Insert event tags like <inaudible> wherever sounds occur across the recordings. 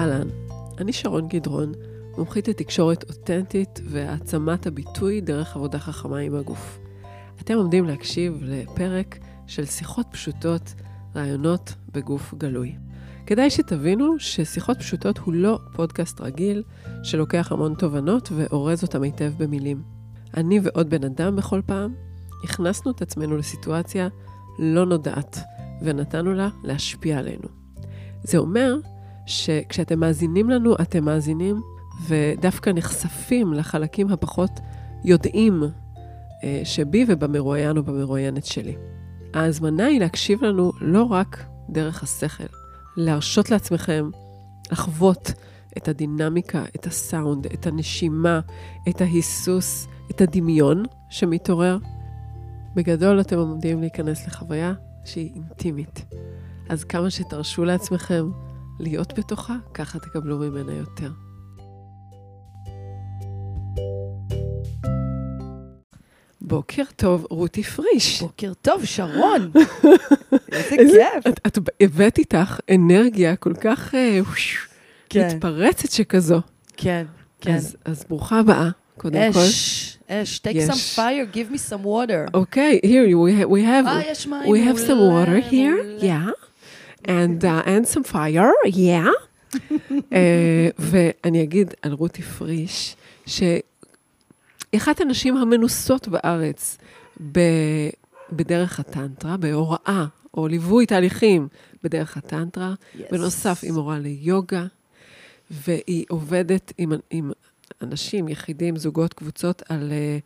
אהלן, אני שרון גדרון, מומחית לתקשורת אותנטית והעצמת הביטוי דרך עבודה חכמה עם הגוף. אתם עומדים להקשיב לפרק של שיחות פשוטות, רעיונות בגוף גלוי. כדאי שתבינו ששיחות פשוטות הוא לא פודקאסט רגיל שלוקח המון תובנות ואורז אותם היטב במילים. אני ועוד בן אדם בכל פעם הכנסנו את עצמנו לסיטואציה לא נודעת ונתנו לה להשפיע עלינו. זה אומר שכשאתם מאזינים לנו, אתם מאזינים ודווקא נחשפים לחלקים הפחות יודעים אה, שבי ובמרואיין או במרואיינת שלי. ההזמנה היא להקשיב לנו לא רק דרך השכל, להרשות לעצמכם לחוות את הדינמיקה, את הסאונד, את הנשימה, את ההיסוס, את הדמיון שמתעורר. בגדול אתם עומדים להיכנס לחוויה שהיא אינטימית. אז כמה שתרשו לעצמכם להיות בתוכה, ככה תקבלו ממנה יותר. בוקר טוב, רותי פריש. בוקר טוב, שרון. <laughs> איזה כיף. את, את הבאת איתך אנרגיה כל כך אה, ווש, כן, מתפרצת שכזו. כן, כן. אז, אז ברוכה הבאה, קודם כל. אש, אש, take יש. some fire, give me some water. אוקיי, here we, ha- we have, מים. we have some water here, yeah, and, uh, and some fire, yeah. <laughs> אה, ואני אגיד על רותי פריש, שהיא אחת הנשים המנוסות בארץ ב, בדרך הטנטרה, בהוראה או ליווי תהליכים בדרך הטנטרה. Yes. בנוסף, היא מורה ליוגה, והיא עובדת עם, עם אנשים, יחידים, זוגות, קבוצות, על, אה,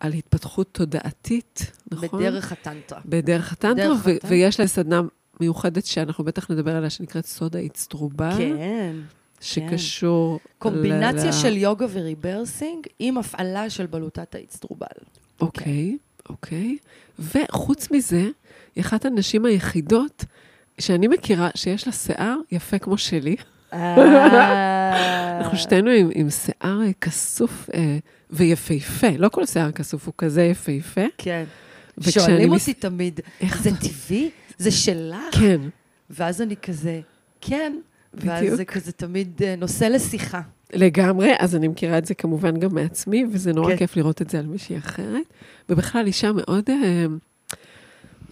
על התפתחות תודעתית, נכון? בדרך הטנטרה. בדרך הטנטרה, ו- הטנטרה. ויש לה סדנה מיוחדת שאנחנו בטח נדבר עליה, שנקראת סוד האצטרובל, כן. שקשור... קומבינציה ל- של יוגה וריברסינג עם הפעלה של בלוטת האצטרובל. אוקיי, אוקיי. וחוץ מזה, היא אחת הנשים היחידות שאני מכירה שיש לה שיער יפה כמו שלי. אה. <laughs> אנחנו שתינו עם, עם שיער אה, כסוף אה, ויפהפה, לא כל שיער כסוף הוא כזה יפהפה. כן. שואלים מס- אותי תמיד, איך זה טבעי? זה שלך? כן, ואז אני כזה, כן. ואז בדיוק. זה כזה תמיד אה, נושא לשיחה. לגמרי, אז אני מכירה את זה כמובן גם מעצמי, וזה נורא כן. כיף לראות את זה על מישהי אחרת. ובכלל, אישה מאוד, אה,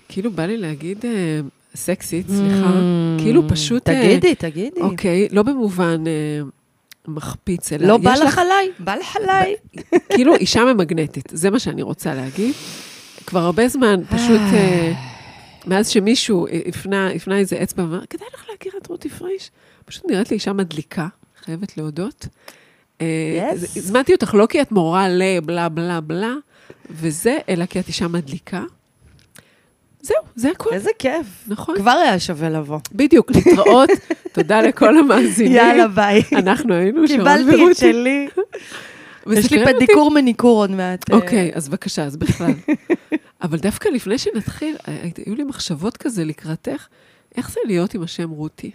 כאילו בא לי להגיד אה, סקסית, סליחה, כאילו פשוט... אה, Mm. תגידי, תגידי. אוקיי, לא במובן אה, מחפיץ, אלא לא בא לך לך עליי, בא לך עליי. כאילו אישה ממגנטית, זה מה שאני רוצה להגיד. כבר הרבה זמן, פשוט אה, מאז שמישהו הפנה, הפנה איזה אצבע ואמר, כדאי לך להכיר את רותי פריש. פשוט נראית לי אישה מדליקה, חייבת להודות. אה, Yes. אז- הזמנתי אותך לא כי את מורה לבלה בלה בלה, וזה, אלא כי את אישה מדליקה. זהו, זה הכול, איזה כיף. נכון. כבר היה שווה לבוא. בדיוק, להתראות, <laughs> תודה לכל המאזינים. יאללה, ביי. אנחנו היינו שרון קיבלתי. את שלי. יש לי. פדיקור מניקור עוד מעט. אה, אוקיי, אז בבקשה, אז בכלל. <laughs> אבל דווקא לפני שנתחיל, הי- היו לי מחשבות כזה לקראתך, איך זה להיות עם השם רותי?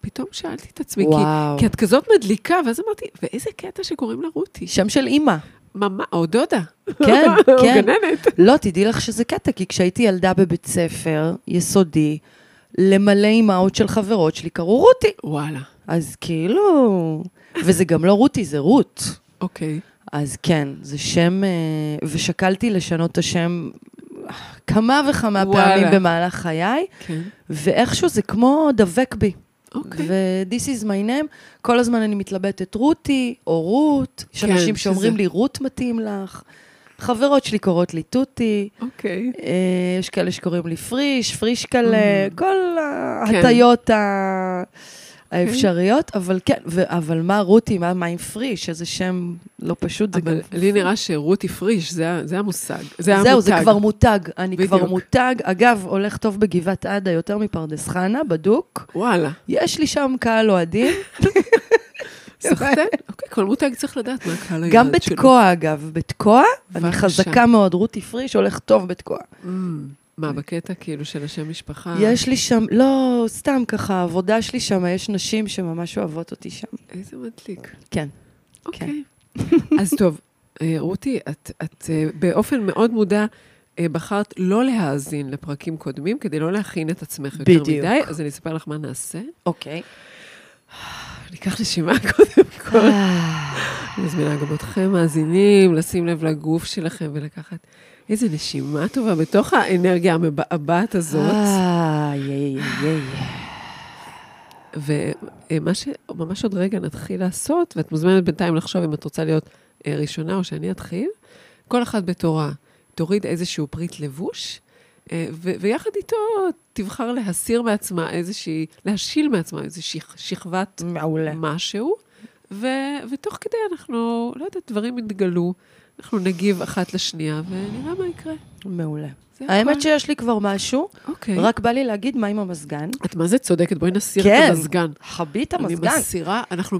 פתאום שאלתי את עצמי, כי, וואו. כי את כזאת מדליקה, ואז אמרתי, ואיזה קטע שקוראים לה רותי? שם של אימא. ממש, או דודה. כן, <laughs> או כן. גננת. לא, תדעי לך שזה קטע, כי כשהייתי ילדה בבית ספר יסודי, למלא אימהות של חברות שלי קראו רותי. וואלה, אז כאילו... וזה גם לא רותי, זה רות. אוקיי. אז כן, זה שם, אה, ושקלתי לשנות את השם כמה וכמה וואלה. פעמים במהלך חיי, כן, ואיכשהו זה כמו דבק בי. אוקיי. ו-This is my name, כל הזמן אני מתלבטת רותי או רות, יש כן, אנשים שזה- שאומרים לי רות מתאים לך, חברות שלי קוראות לי תותי, אוקיי. אה, יש כאלה שקוראים לי פריש, פרישקלה, Mm. כל כן. ההטיות ה- האפשריות, אבל כן, ו- אבל מה רותי, מה מה עם פריש, איזה שם לא פשוט, זה אבל גם... לי נראה שרותי פריש, זה זה המושג. זה זהו, זה המותג. כבר מותג, אני כבר בדיוק. מותג. אגב, הולך טוב בגבעת עדה יותר מפרדס חנה, בדוק. וואלה. יש לי שם קהל אוהדים. <laughs> סחטיין. אוקיי, כל מותג צריך לדעת מה הקהל היעד גם. בתקוע, אגב, בתקוע, אני. חזקה מאוד, רותי פריש הולך טוב בתקוע. מה, בקטע כאילו של השם משפחה? יש לי שם, לא, סתם ככה, העבודה שלי שם, יש נשים שממש אוהבות אותי שם. איזה מדליק. כן. אוקיי. <laughs> אז טוב, אה, רותי, את, את אה, באופן מאוד מודע אה, בחרת לא להאזין לפרקים קודמים, כדי לא להכין את עצמך יותר בדיוק. מדי, אז אני אספר לך מה נעשה. אוקיי. ניקח נשימה <laughs> קודם כל. אה, אני מזמינה גם אתכם, מאזינים, לשים לב לגוף שלכם ולקחת איזה נשימה טובה בתוך האנרגיה המבעבעת הזאת. אה, איי, איי, איי. ומה שממש עוד רגע נתחיל לעשות, ואת מוזמנת בינתיים לחשוב אם את רוצה להיות אה, ראשונה או שאני אתחיל, כל אחת בתורה תוריד איזשהו פריט לבוש, ויחד איתו תבחר להסיר מעצמה איזושהי, להשיל מעצמה איזושהי שכבת מעולה. משהו, ו- ותוך כדי אנחנו, לא יודעת, דברים יתגלו, אנחנו נגיב אחת לשנייה ונראה מה יקרה. מעולה. האמת הכל. שיש לי כבר משהו, אוקיי. רק בא לי להגיד מה עם המזגן. את מה זה צודקת? בואי נסיר כן. את המזגן. חבי את אני המזגן. מסירה, אנחנו,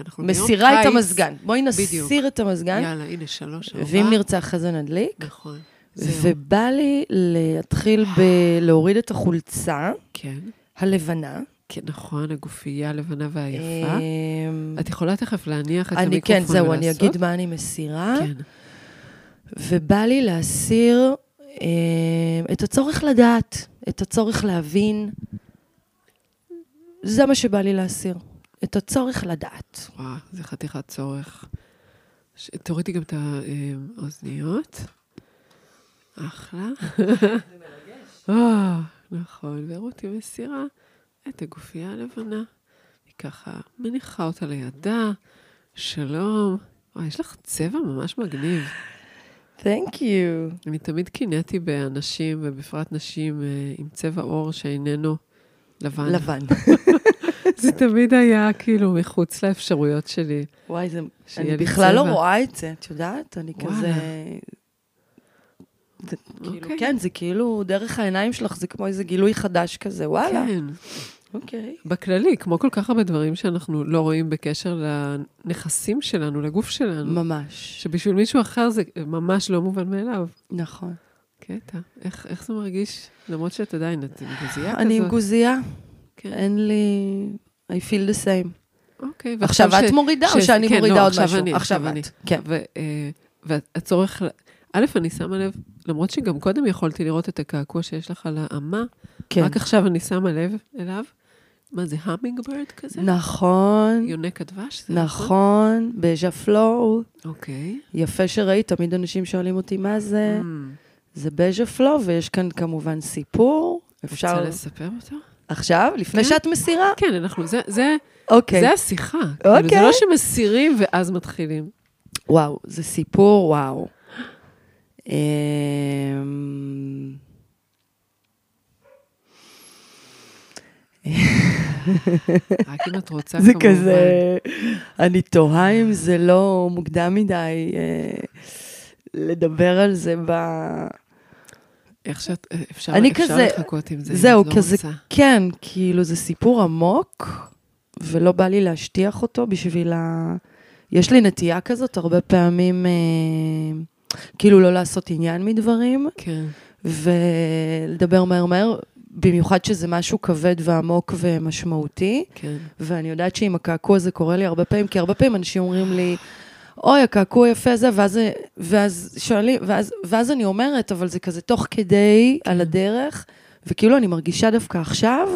אנחנו ביום מסירה את קיץ. המזגן. בואי בדיוק. נסיר את המזגן, יאללה, הנה, שלוש, ארבע. ואם נרצה אחרי זה נדליק. נכון. ובא לי להתחיל בלהוריד את החולצה כן, הלבנה. כן, נכון, הגופייה הלבנה והיפה. אמ, את יכולה תכף להניח את אני, המיקרופון כן, זהו, אני ולעשות? אגיד מה אני מסירה. כן, ובא לי להסיר אה, את הצורך לדעת, את הצורך להבין. זה מה שבא לי להסיר, את הצורך לדעת. וואו, זה חתיכת צורך. ש... תורידי גם את האוזניות. אחלה. <laughs> אה, נכון, ורותי מסירה את הגופייה הלבנה. היא ככה מניחה אותה לידה. שלום. וואי, יש לך צבע ממש מגניב. Thank you. אני תמיד קינאתי באנשים, ובפרט נשים אה, עם צבע עור שאיננו לבן. לבן. <laughs> זה תמיד היה כאילו מחוץ לאפשרויות שלי. וואי, זה... אני בכלל לא צבע. רואה את זה, את יודעת? אני וואלה. כזה... זה כאילו, אוקיי. כן, זה כאילו, דרך העיניים שלך זה כמו איזה גילוי חדש כזה, וואלה. כן. אוקיי. בכללי, כמו כל כך הרבה דברים שאנחנו לא רואים בקשר לנכסים שלנו, לגוף שלנו, ממש. שבשביל מישהו אחר זה ממש לא מובן מאליו. נכון. קטע. איך, איך זה מרגיש? למרות שאת עדיין, את עם גוזייה כזאת. אני עם גוזייה, כן. אין לי... I feel the same. אוקיי. עכשיו ועכשיו את מורידה או ש- שאני כן, מורידה לא, עוד עכשיו משהו? אני, עכשיו אני. את. כן. ו, אה, והצורך, א', אני שמה לב, למרות שגם קודם יכולתי לראות את הקעקוע שיש לך על האמה, כן. רק עכשיו אני שמה לב אליו. מה זה, המינג ברד כזה? נכון, יונק הדבש? זה נכון, בז'ה פלואו. אוקיי. יפה שראית, תמיד אנשים שואלים אותי מה זה. Mm. זה בז'ה פלואו, ויש כאן כמובן סיפור. אפשר... רוצה לספר אותו? עכשיו? לפני כן. שאת מסירה? כן, אנחנו, זה, זה, אוקיי. זה השיחה. כאילו, זה אוקיי. לא שמסירים ואז מתחילים. וואו, זה סיפור, וואו. אמ, רק אם את רוצה, זה כמובן. כזה, אני תוהה אם זה לא מוקדם מדי אה, לדבר על זה ב... איך שאת, אפשר, אני אפשר כזה- לחכות עם זה, אם זהו, את לא כזה- רוצה. כן, כאילו זה סיפור עמוק, ולא בא לי להשטיח אותו בשביל ה... יש לי נטייה כזאת הרבה פעמים, אה, כאילו לא לעשות עניין מדברים, כן, ולדבר מהר מהר, במיוחד שזה משהו כבד ועמוק ומשמעותי. כן. ואני יודעת שעם הקעקוע זה קורה לי הרבה פעמים, כי הרבה פעמים אנשים אומרים לי, אוי, הקעקוע יפה זה, ואז, ואז שואלים, ואז, ואז אני אומרת, אבל זה כזה תוך כדי, כן. על הדרך, וכאילו אני מרגישה דווקא עכשיו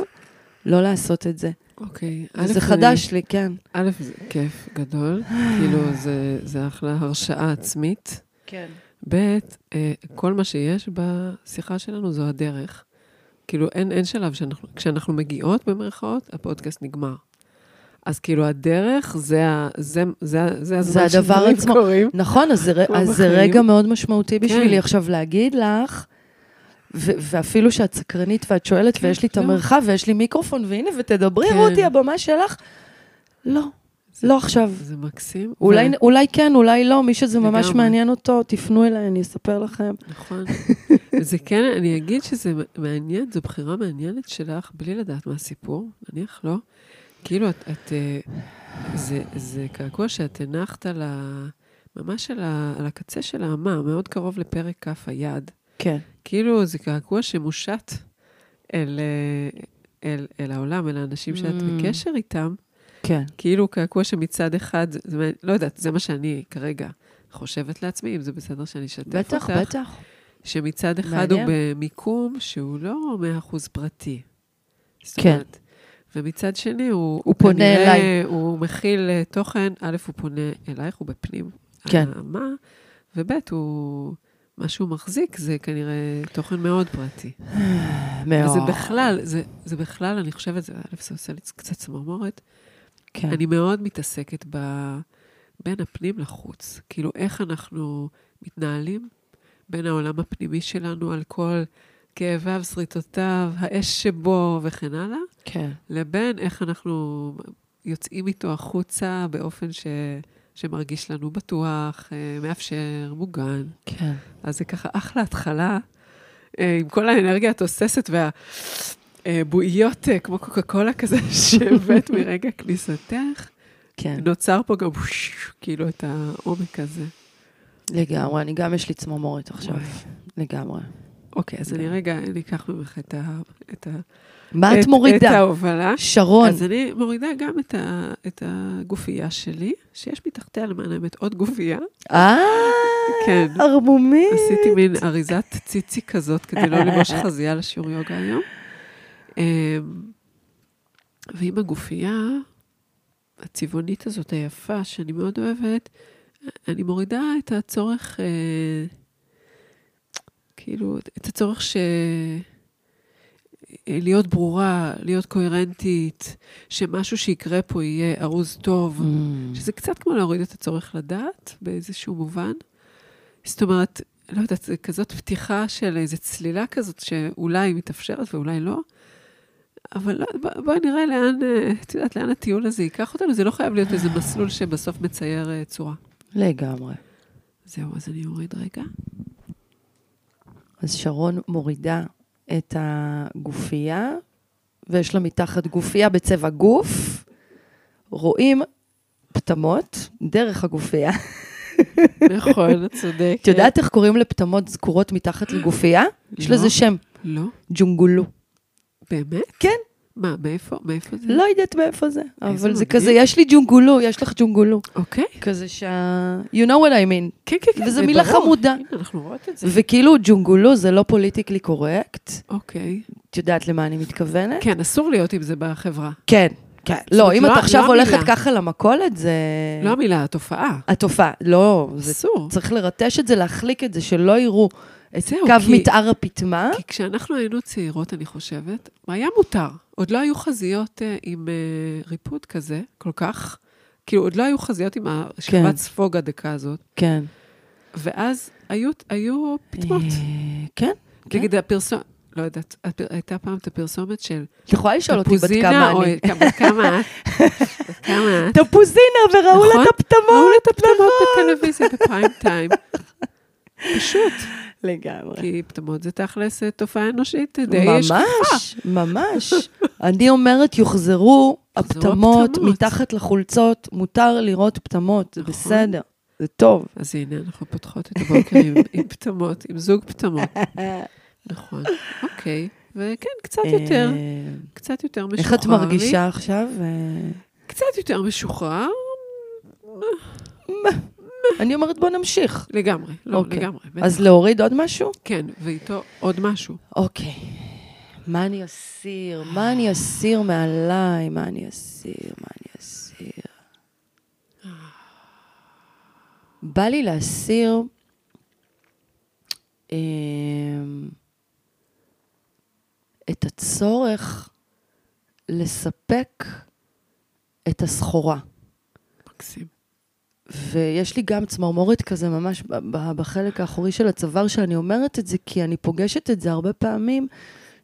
לא לעשות את זה. אוקיי. א', זה אני- חדש לי, כן. א', זה כיף גדול, כאילו זה, זה אחלה הרשאה עצמית. כן. ב', אה, כל מה שיש בשיחה שלנו זו הדרך. כאילו, אין, אין שלב שאנחנו, כשאנחנו מגיעות במרכאות, הפודקאסט נגמר. אז כאילו, הדרך זה, ה- זה, זה, זה הזמן זה הדבר שדברים עצמו. קורים. נכון, אז זה, אז זה. רגע מאוד משמעותי בשבילי כן. עכשיו להגיד לך, ו- ואפילו שאת סקרנית ואת שואלת, כן, ויש לי את לא. המרחב, ויש לי מיקרופון, והנה, ותדברי, כן. רותי, הבמה שלך. לא, זה- לא עכשיו. זה מקסים. אולי, ו- אולי כן, אולי לא, מי שזה ממש לגמרי. מעניין אותו, תפנו אליי, אני אספר לכם. נכון. <laughs> וזה כן, אני אגיד שזה מעניין, זו בחירה מעניינת שלך, בלי לדעת מה הסיפור, נניח לא. כאילו, את, את אה, זה, זה קעקוע שאת הנחת על ה... ממש על, ה, על הקצה של האמה, מאוד קרוב לפרק כף היד. כן. כאילו, זה קעקוע שמושט אל, אה, אל, אל העולם, אל האנשים שאת Mm. בקשר איתם. כן. כאילו קעקוע שמצד אחד, זה, לא יודעת, זה מה שאני כרגע חושבת לעצמי, אם זה בסדר שאני אשתף בטח, אותך. בטח. שמצד אחד מעניין. הוא במיקום שהוא לא מאה אחוז פרטי. זאת כן. אומרת, ומצד שני, הוא, הוא פונה כנראה, אליי. הוא מכיל אה, תוכן, א', הוא פונה אלייך, הוא בפנים. כן. מה, וב', הוא, מה שהוא מחזיק זה כנראה תוכן מאוד פרטי. <sighs> מאוד. וזה בכלל, זה, זה בכלל, אני חושבת, זה, א', זה עושה לי קצת צמרמורת. כן. אני מאוד מתעסקת ב... בין הפנים לחוץ. כאילו, איך אנחנו מתנהלים בין העולם הפנימי שלנו על כל כאביו, שריטותיו, האש שבו וכן הלאה, כן. לבין איך אנחנו יוצאים איתו החוצה באופן ש... שמרגיש לנו בטוח, אה, מאפשר, מוגן. כן. אז זה ככה אחלה התחלה, אה, עם כל האנרגיה התוססת והבועיות, אה, כמו קוקה קולה כזה, <laughs> שהבאת מרגע כניסתך. כן. נוצר פה גם כאילו את העומק הזה. לגמרי, אני גם יש לי צמרמורת עכשיו. לגמרי. אוקיי, אז אני רגע, אני אקח ממך את ה... את ה מה את את מורידה? ההובלה. שרון. אז אני מורידה גם את, ה, את הגופייה שלי, שיש מתחתיה, למען האמת, עוד גופייה. אה, כן. ערמומית. עשיתי מין אריזת ציצי כזאת, כדי לא לבוש חזייה לשיעור יוגה היום. אמ, ועם הגופייה הצבעונית הזאת, היפה, שאני מאוד אוהבת, אני מורידה את הצורך, אה, כאילו, את הצורך ש... אה, להיות ברורה, להיות קוהרנטית, שמשהו שיקרה פה יהיה ארוז טוב, Mm. שזה קצת כמו להוריד את הצורך לדעת באיזשהו מובן. זאת אומרת, לא יודעת, זה כזאת פתיחה של איזו צלילה כזאת שאולי מתאפשרת ואולי לא. אבל לא, בוא- בואי נראה לאן, אה, את יודעת, לאן הטיול הזה ייקח אותנו. זה לא חייב להיות איזה מסלול שבסוף מצייר אה, צורה. לגמרי. זהו, אז אני אוריד רגע. אז שרון מורידה את הגופייה, ויש לה מתחת גופייה בצבע גוף. רואים פטמות דרך הגופייה. נכון, צודקת. את יודעת איך קוראים לפטמות זקורות מתחת לגופייה? יש לא. לזה שם, לא? ג'ונגולו. באמת? כן. מה, מאיפה? מאיפה זה? לא יודעת מאיפה זה, אבל זה. כזה, יש לי ג'ונגולו, יש לך ג'ונגולו. אוקיי. כזה שה... You know what I mean. כן, כן, כן. וזו מילה ברור. חמודה. הנה, אנחנו רואות את זה. וכאילו ג'ונגולו זה לא פוליטיקלי קורקט. אוקיי. את יודעת למה אני מתכוונת? כן, אסור להיות עם זה בחברה. כן, כן. לא, אם לא- את עכשיו לא הולכת המילה. ככה למכולת, זה... לא המילה, התופעה. התופעה. לא, זה אסור. צריך לרטש את זה, להחליק את זה, שלא יראו את זהו, קו כי- מתאר הפטמה. כי כשאנחנו היינו צעירות, אני חושבת, היה מותר. עוד לא היו חזיות אה, עם אה, ריפוד כזה, כל כך. כאילו, עוד לא היו חזיות עם כן. השכבת ספוג הדקה הזאת. כן. ואז היו, היו פטמות. אה, כן. כן. נגיד הפרסומת, לא יודעת, הייתה פעם את הפרסומת של את יכולה לשאול אותי בת כמה אני. בת כמה את? בת <laughs> כמה את? תפוזינה, וראו לה נכון? את הפטמות. ראו לה את הפטמות בטלוויזיה בפריים טיים. <laughs> פשוט, לגמרי. כי פטמות זה תכלס אה, תופעה אנושית די שכיחה. ממש, ממש. <laughs> אני אומרת, יוחזרו הפטמות. מתחת לחולצות, מותר לראות פטמות, זה נכון. בסדר, זה טוב. אז הנה, אנחנו פותחות את הבוקר עם פטמות, עם זוג פטמות. נכון, אוקיי. וכן, קצת יותר, אה, קצת יותר משוחרר איך את לי. מרגישה עכשיו? אה, קצת יותר משוחרר, אני אומרת, בוא נמשיך. לגמרי, לא, אוקיי. לגמרי. אז להוריד עוד משהו? כן, ואיתו עוד משהו. אוקיי. מה אני אסיר? מה אני אסיר מעליי? מה אני אסיר? מה אני אסיר? בא לי להסיר אמ, את הצורך לספק את הסחורה. מקסים. ויש לי גם צמרמורת כזה ממש בחלק האחורי של הצוואר שאני אומרת את זה, כי אני פוגשת את זה הרבה פעמים,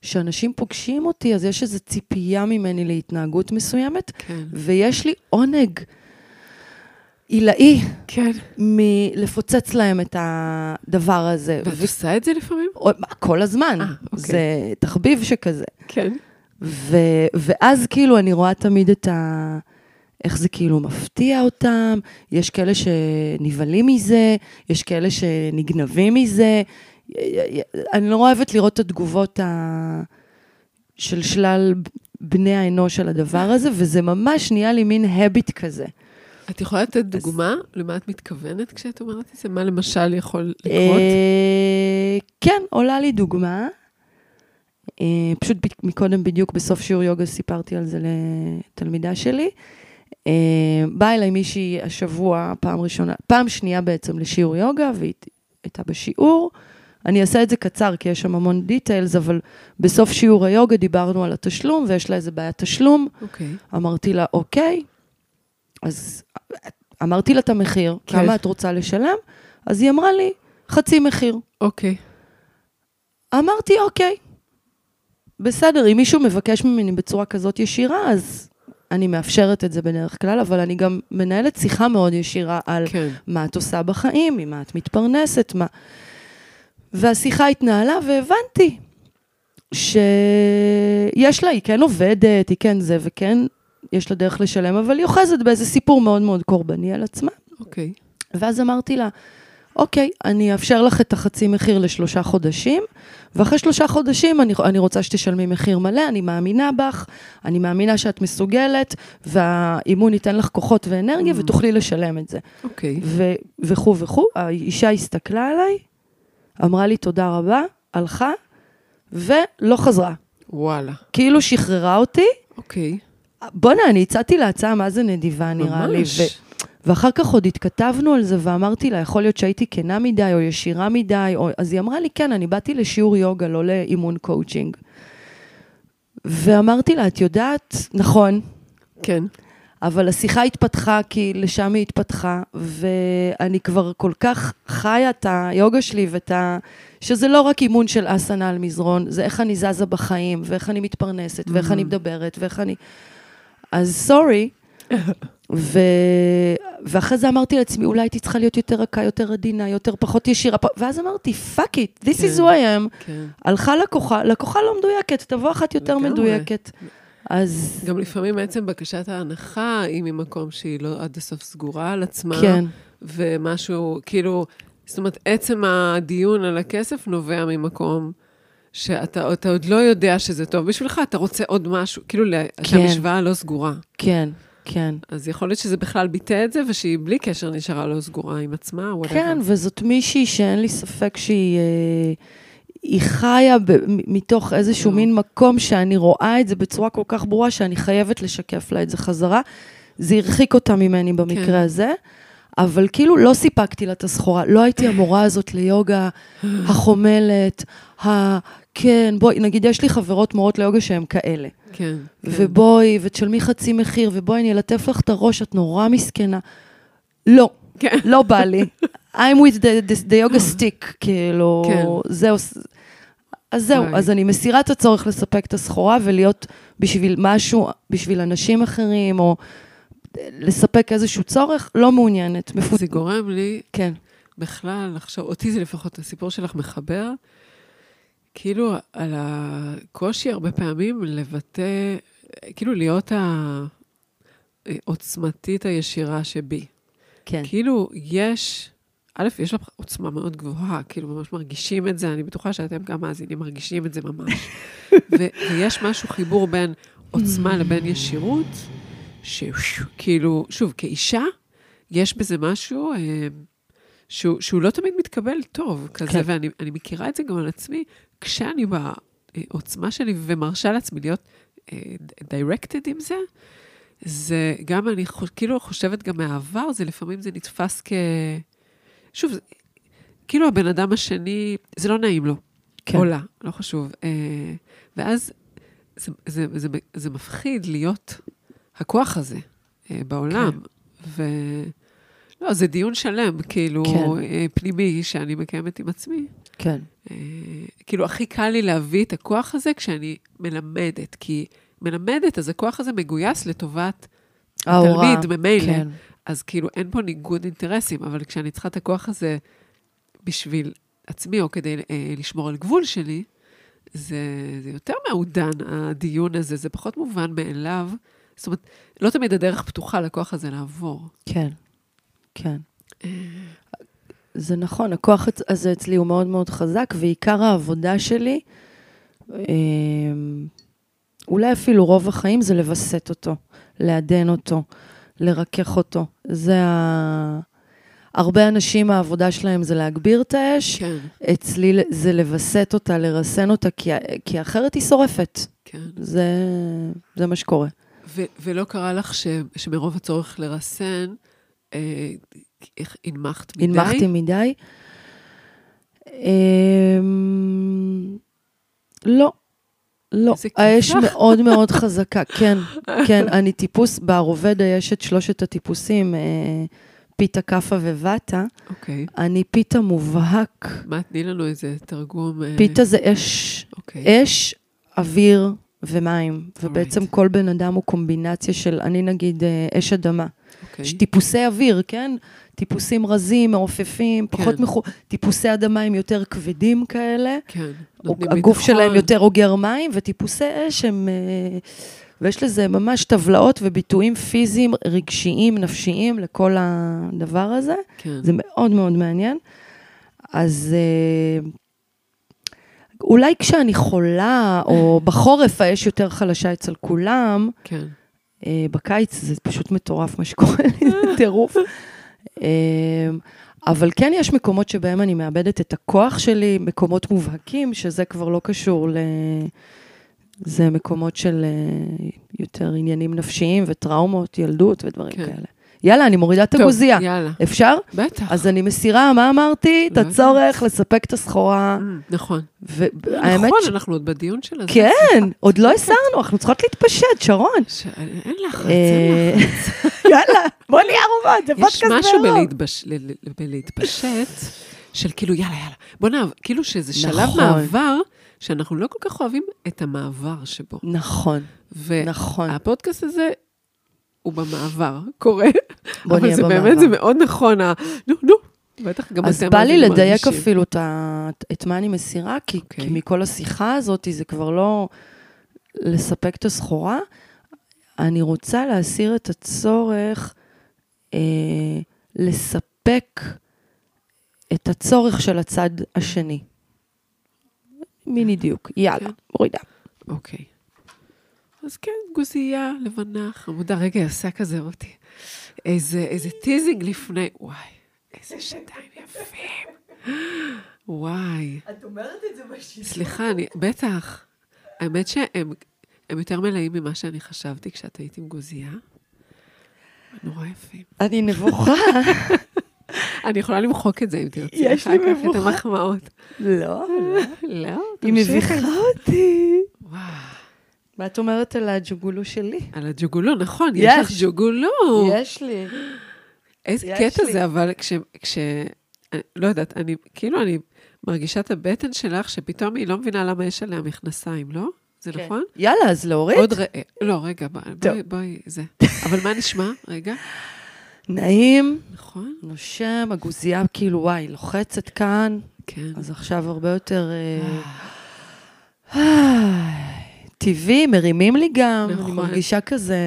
שאנשים פוגשים אותי, אז יש איזו ציפייה ממני להתנהגות מסוימת, כן. ויש לי עונג עילאי כן. מלפוצץ להם את הדבר הזה. ואת עושה את זה לפעמים? ו- כל הזמן. אה, אוקיי. זה תחביב שכזה. כן. ו, ואז כאילו אני רואה תמיד את ה... איך זה כאילו מפתיע אותם, יש כאלה שנבהלים מזה, יש כאלה שנגנבים מזה. אני לא אוהבת לראות את התגובות ה... של שלל בני האנוש על הדבר הזה, וזה ממש נהיה לי מין הביט כזה. את יכולה לתת דוגמה למה את מתכוונת כשאת אומרת את זה? מה למשל יכול לקרות? אה, כן, עולה לי דוגמה. אה, פשוט מקודם בדיוק בסוף שיעור יוגה סיפרתי על זה לתלמידה שלי. אה, באה אליי מישהי השבוע, פעם ראשונה, פעם שנייה בעצם לשיעור יוגה, והיא הייתה בשיעור. אני אעשה את זה קצר, כי יש שם המון דיטיילס, אבל בסוף שיעור היוגה דיברנו על התשלום, ויש לה איזה בעיית תשלום. אוקיי. אמרתי לה, אוקיי, אז אמרתי לה את המחיר, כן. כמה את רוצה לשלם? אז היא אמרה לי, חצי מחיר. אוקיי. אמרתי, אוקיי, בסדר, אם מישהו מבקש ממני בצורה כזאת ישירה, אז אני מאפשרת את זה בדרך כלל, אבל אני גם מנהלת שיחה מאוד ישירה על כן. מה את עושה בחיים, ממה את מתפרנסת, מה... והשיחה התנהלה והבנתי שיש לה, היא כן עובדת, היא כן זה, וכן יש לה דרך לשלם, אבל היא אוחזת באיזה סיפור מאוד מאוד קורבני על עצמה. אוקיי. ואז אמרתי לה, אוקיי, אני אאפשר לך את החצי מחיר לשלושה חודשים, ואחרי שלושה חודשים אני, אני רוצה שתשלמי מחיר מלא, אני מאמינה בך, אני מאמינה שאת מסוגלת, והאימון ייתן לך כוחות ואנרגיה, Mm. ותוכלי לשלם את זה. אוקיי. ו- וכו' וכו'. האישה הסתכלה עליי, אמרה לי תודה רבה, הלכה, ולא חזרה. וואלה. כאילו שחררה אותי. אוקיי. בואנה, אני הצעתי לה הצעה מה זה נדיבה, נראה לי. ממש. ואחר כך עוד התכתבנו על זה, ואמרתי לה, יכול להיות שהייתי כנה מדי או ישירה מדי, או... אז היא אמרה לי, כן, אני באתי לשיעור יוגה, לא לאימון קואוצ'ינג. ואמרתי לה, את יודעת, נכון, כן. אבל השיחה התפתחה כי לשם היא התפתחה, ואני כבר כל כך חיה את היוגה שלי ואת ה... שזה לא רק אימון של אסנה על מזרון, זה איך אני זזה בחיים, ואיך אני מתפרנסת, ואיך אני מדברת, ואיך אני... אז סורי. ו... ואחרי זה אמרתי לעצמי, אולי הייתי צריכה להיות יותר רכה, יותר עדינה, יותר פחות ישירה, פ... ואז אמרתי, fuck it, this is כן. who I am. כן. הלכה לקוחה, לקוחה לא מדויקת, תבוא אחת יותר. מדויקת. אז גם לפעמים עצם בקשת ההנחה היא ממקום שהיא לא עד הסוף סגורה על עצמה. כן, ומשהו, כאילו, זאת אומרת, עצם הדיון על הכסף נובע ממקום שאתה אתה עוד לא יודע שזה טוב בשבילך, אתה רוצה עוד משהו, כאילו, כן. שהמשוואה לא סגורה. כן, כן. אז יכול להיות שזה בכלל ביטא את זה, ושהיא בלי קשר נשארה לא סגורה עם עצמה, whatever. כן, וזאת מישהי שאין לי ספק שהיא אה, היא חיה ב, מתוך איזשהו לא. מין מקום שאני רואה את זה בצורה כל כך ברורה, שאני חייבת לשקף לה את זה חזרה. זה הרחיק אותה ממני במקרה כן. הזה, אבל כאילו לא סיפקתי לה את הסחורה. לא הייתי המורה הזאת ליוגה <gasps> החומלת, ה... כן, בואי, נגיד, יש לי חברות מורות ליוגה שהן כאלה. כן. כן. ובואי, ותשלמי חצי מחיר, ובואי, אני אלטף לך את הראש, את נורא מסכנה. לא, כן. לא בא לי. I'm with the, the, the yoga stick, כאילו, כן. זהו. אז זהו, וואי. אז אני מסירה את הצורך לספק את הסחורה ולהיות בשביל משהו, בשביל אנשים אחרים, או לספק איזשהו צורך, לא מעוניינת. מפות... זה גורם לי כן, בכלל לחשוב, אותי זה לפחות, הסיפור שלך מחבר, כאילו על הקושי הרבה פעמים לבטא, כאילו להיות העוצמתית הישירה שבי. כן. כאילו, יש, א', יש לה עוצמה מאוד גבוהה, כאילו, ממש מרגישים את זה, אני בטוחה שאתם גם מאזינים מרגישים את זה ממש. <laughs> ו- ויש משהו, חיבור בין עוצמה לבין ישירות, שכאילו, שוב, כאישה, יש בזה משהו אה, שהוא, שהוא לא תמיד מתקבל טוב כזה, כן. ואני אני מכירה את זה גם על עצמי, כשאני בעוצמה שלי ומרשה לעצמי להיות דירקטד עם זה, זה גם, אני כאילו חושבת גם מהעבר, זה לפעמים זה נתפס כ... שוב, זה, כאילו הבן אדם השני, זה לא נעים לו. כן. או לה, לא חשוב. אה, ואז זה, זה, זה, זה מפחיד להיות הכוח הזה אה, בעולם. ו... לא, זה דיון שלם, כאילו, כן. אה, פנימי, שאני מקיימת עם עצמי. כן, אה, כאילו, הכי קל לי להביא את הכוח הזה כשאני מלמדת, כי מלמדת, אז הכוח הזה מגויס לטובת ההוראה. התלמיד ממילא. כן, אז כאילו, אין פה ניגוד אינטרסים, אבל כשאני צריכה את הכוח הזה בשביל עצמי, או כדי אה, לשמור על גבול שלי, זה, זה יותר מעודן, הדיון הזה, זה פחות מובן מאליו. זאת אומרת, לא תמיד הדרך פתוחה לכוח הזה לעבור. כן, כן. זה נכון, הכוח הזה אצלי הוא מאוד מאוד חזק, ועיקר העבודה שלי, אמ, אולי אפילו רוב החיים, זה לווסת אותו, לעדן אותו, לרכך אותו. זה ה... הרבה אנשים, העבודה שלהם זה להגביר את האש. כן, אצלי זה לווסת אותה, לרסן אותה, כי, כי אחרת היא שורפת. כן. זה, זה מה שקורה. ו- ולא קרה לך ש- שמרוב הצורך לרסן, אה, איך הנמכת מדי? הנמכתי מדי. אמ, לא, לא. האש. מאוד <laughs> מאוד חזקה, כן, כן. <laughs> אני טיפוס, בערובדה יש את שלושת הטיפוסים, אה, פיתה, כאפה ווואטה. אוקיי. אני פיתה מובהק. מה, תני לנו איזה תרגום. אה, פיתה זה אש, אוקיי. אש, אוויר ומים. ובעצם. כל בן אדם הוא קומבינציה של, אני נגיד, אה, אש אדמה. אוקיי. יש טיפוסי אוויר, כן? טיפוסים רזים, מעופפים, פחות כן. מחו... טיפוסי אדמה הם יותר כבדים כאלה. כן. או- נותנים הגוף ביטחון. שלהם יותר אוגר מים, וטיפוסי אש הם... אה, ויש לזה ממש טבלאות וביטויים פיזיים, רגשיים, נפשיים לכל הדבר הזה. כן. זה מאוד מאוד מעניין. אז אה, אולי כשאני חולה, או <laughs> בחורף האש יותר חלשה אצל כולם, כן. אה, בקיץ זה פשוט מטורף מה שקורה לי, זה טירוף. אה, אבל כן יש מקומות שבהם אני מאבדת את הכוח שלי, מקומות מובהקים, שזה כבר לא קשור ל... זה מקומות של אה, יותר עניינים נפשיים וטראומות, ילדות ודברים כן. כאלה. יאללה, אני מורידה את הגוזייה. יאללה. אפשר? בטח. אז אני מסירה, מה אמרתי? את. הצורך לספק את הסחורה. Mm, נכון. נכון. אנחנו עוד בדיון של הזה. כן, <laughs> עוד לא הסרנו, אנחנו צריכות להתפשט, שרון. אין לחץ, אה, אין לחץ. <laughs> יאללה, בוא נהיה ערובות, זה יש פודקאסט משהו. בלהתבש- ל- ל- בלהתפשט, של כאילו, יאללה, יאללה. בוא נעבור, כאילו שזה שלב נכון. מעבר, שאנחנו לא כל כך אוהבים את המעבר שבו. נכון, והפודקאסט נכון. הזה הוא במעבר, קורה. אבל זה במעבר. באמת, זה מאוד נכון, ה- נו, נו. בטח גם אז אתם בא לי לדייק מרגישים. אפילו את ה- את מה אני מסירה, כי אוקיי. כי מכל השיחה הזאת זה כבר לא לספק את הסחורה. אני רוצה להסיר את הצורך אה, לספק את הצורך של הצד השני. מיני דיוק. יאללה, כן. מורידה. אוקיי. אז כן, גוזייה לבנה, חמודה. רגע, היא עושה כזה אותי. איזה, איזה teasing לפני, וואי, איזה שדיים יפים. וואי. את אומרת את זה בשידור. סליחה, אני, בטח. האמת שהם הם יותר מלאים ממה שאני חשבתי כשאת היית עם גוזייה. נורא יפים. אני נבוכה. <laughs> אני יכולה למחוק את זה אם תרצי. יש לי מבוכה. את המחמאות. לא, לא, היא תמשיכי. מביכה אותי. וואו. מה את אומרת על הג'וגולו שלי? על הג'וגולו, נכון, יש יש. לך ג'וגולו. יש לי. איזה יש קטע לי. זה, אבל כש... כש... אני לא יודעת, אני, כאילו, אני מרגישה את הבטן שלך, שפתאום היא לא מבינה למה יש עליה מכנסיים, לא? זה כן. נכון? יאללה, אז להוריד? עוד ראה, לא, רגע, בואי. בואי, בואי, זה. אבל מה נשמע? רגע, נעים, נכון? נושם, הגוזייה כאילו, וואי, לוחצת כאן, כן. אז עכשיו הרבה יותר... טבעי, מרימים לי גם, אני נכון. מרגישה כזה...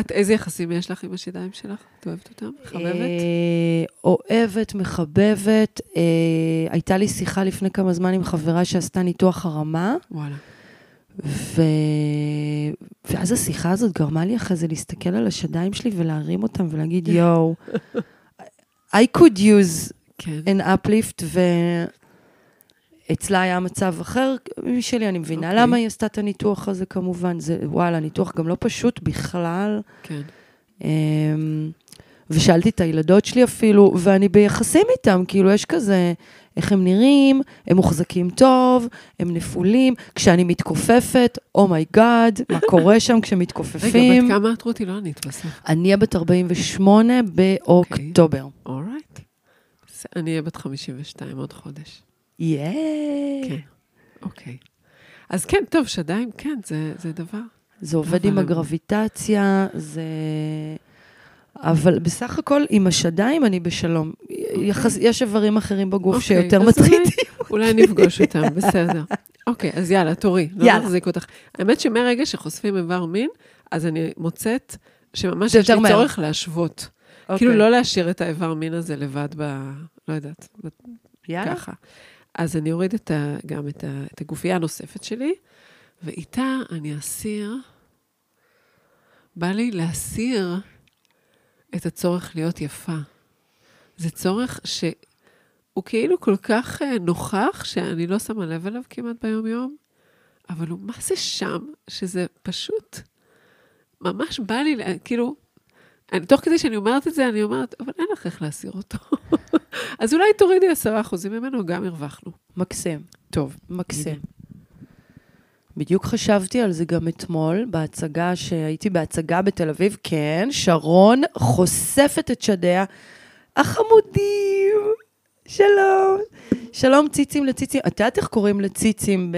את, איזה יחסים יש לך עם השיניים שלך? את אוהבת אותם? מחבבת? אה, אוהבת, מחבבת. אה, הייתה לי שיחה לפני כמה זמן עם חברה שעשתה ניתוח הרמה, וואלה. ו... ואז השיחה הזאת גרמה לי אחרי זה להסתכל על השדיים שלי ולהרים אותם ולהגיד, יואו, <laughs> I could use כן. an uplift, ואצלה היה מצב אחר משלי, אני מבינה אוקיי. למה היא עשתה את הניתוח הזה כמובן, זה, וואלה, ניתוח גם לא פשוט בכלל. כן. אמ, ושאלתי את הילדות שלי אפילו, ואני ביחסים איתם, כאילו, יש כזה, איך הם נראים, הם מוחזקים טוב, הם נפולים. כשאני מתכופפת, oh my god, מה <laughs> קורה שם רגע, כשמתכופפים? בת כמה את רותי? לא ענית בסוף. אני אהיה בת 48 באוקטובר. alright. אני אהיה בת 52 עוד חודש. yay. כן. אוקיי. אז כן, טוב, שדיים, כן, זה, זה דבר. זה עובד עם הגרביטציה, זה... אבל בסך הכל, עם השדיים אני בשלום. יחס... יש איברים אחרים בגוף אוקיי, שיותר מטרידים. אולי נפגוש אותם, בסדר. אוקיי, אז יאללה, תורי. לא יאללה. נחזיק אותך. האמת שמרגע שחושפים איבר מין, אז אני מוצאת שממש יש לי מהר. צורך להשוות. כאילו, לא להשאיר את האיבר מין הזה לבד ב... לא יודעת, יאללה. ככה. אז אני אוריד את ה, גם את, ה, את הגופייה הנוספת שלי, ואיתה אני אסיר, בא לי להסיר את הצורך להיות יפה. זה צורך שהוא כאילו כל כך אה, נוכח, שאני לא שמה לב אליו כמעט ביום-יום, אבל הוא מה זה שם, שזה פשוט, ממש בא לי, כאילו, אני, תוך כדי שאני אומרת את זה, אני אומרת, אבל אין לך איך להסיר אותו. <laughs> אז אולי תורידי עשרה אחוזים ממנו, גם הרווחנו. מקסים, טוב. מקסים. בדיוק חשבתי על זה גם אתמול, בהצגה שהייתי בהצגה בתל אביב, כן, שרון חושפת את שדיה. החמודים, שלום. שלום ציצים לציצים. את יודעת איך קוראים לציצים ב...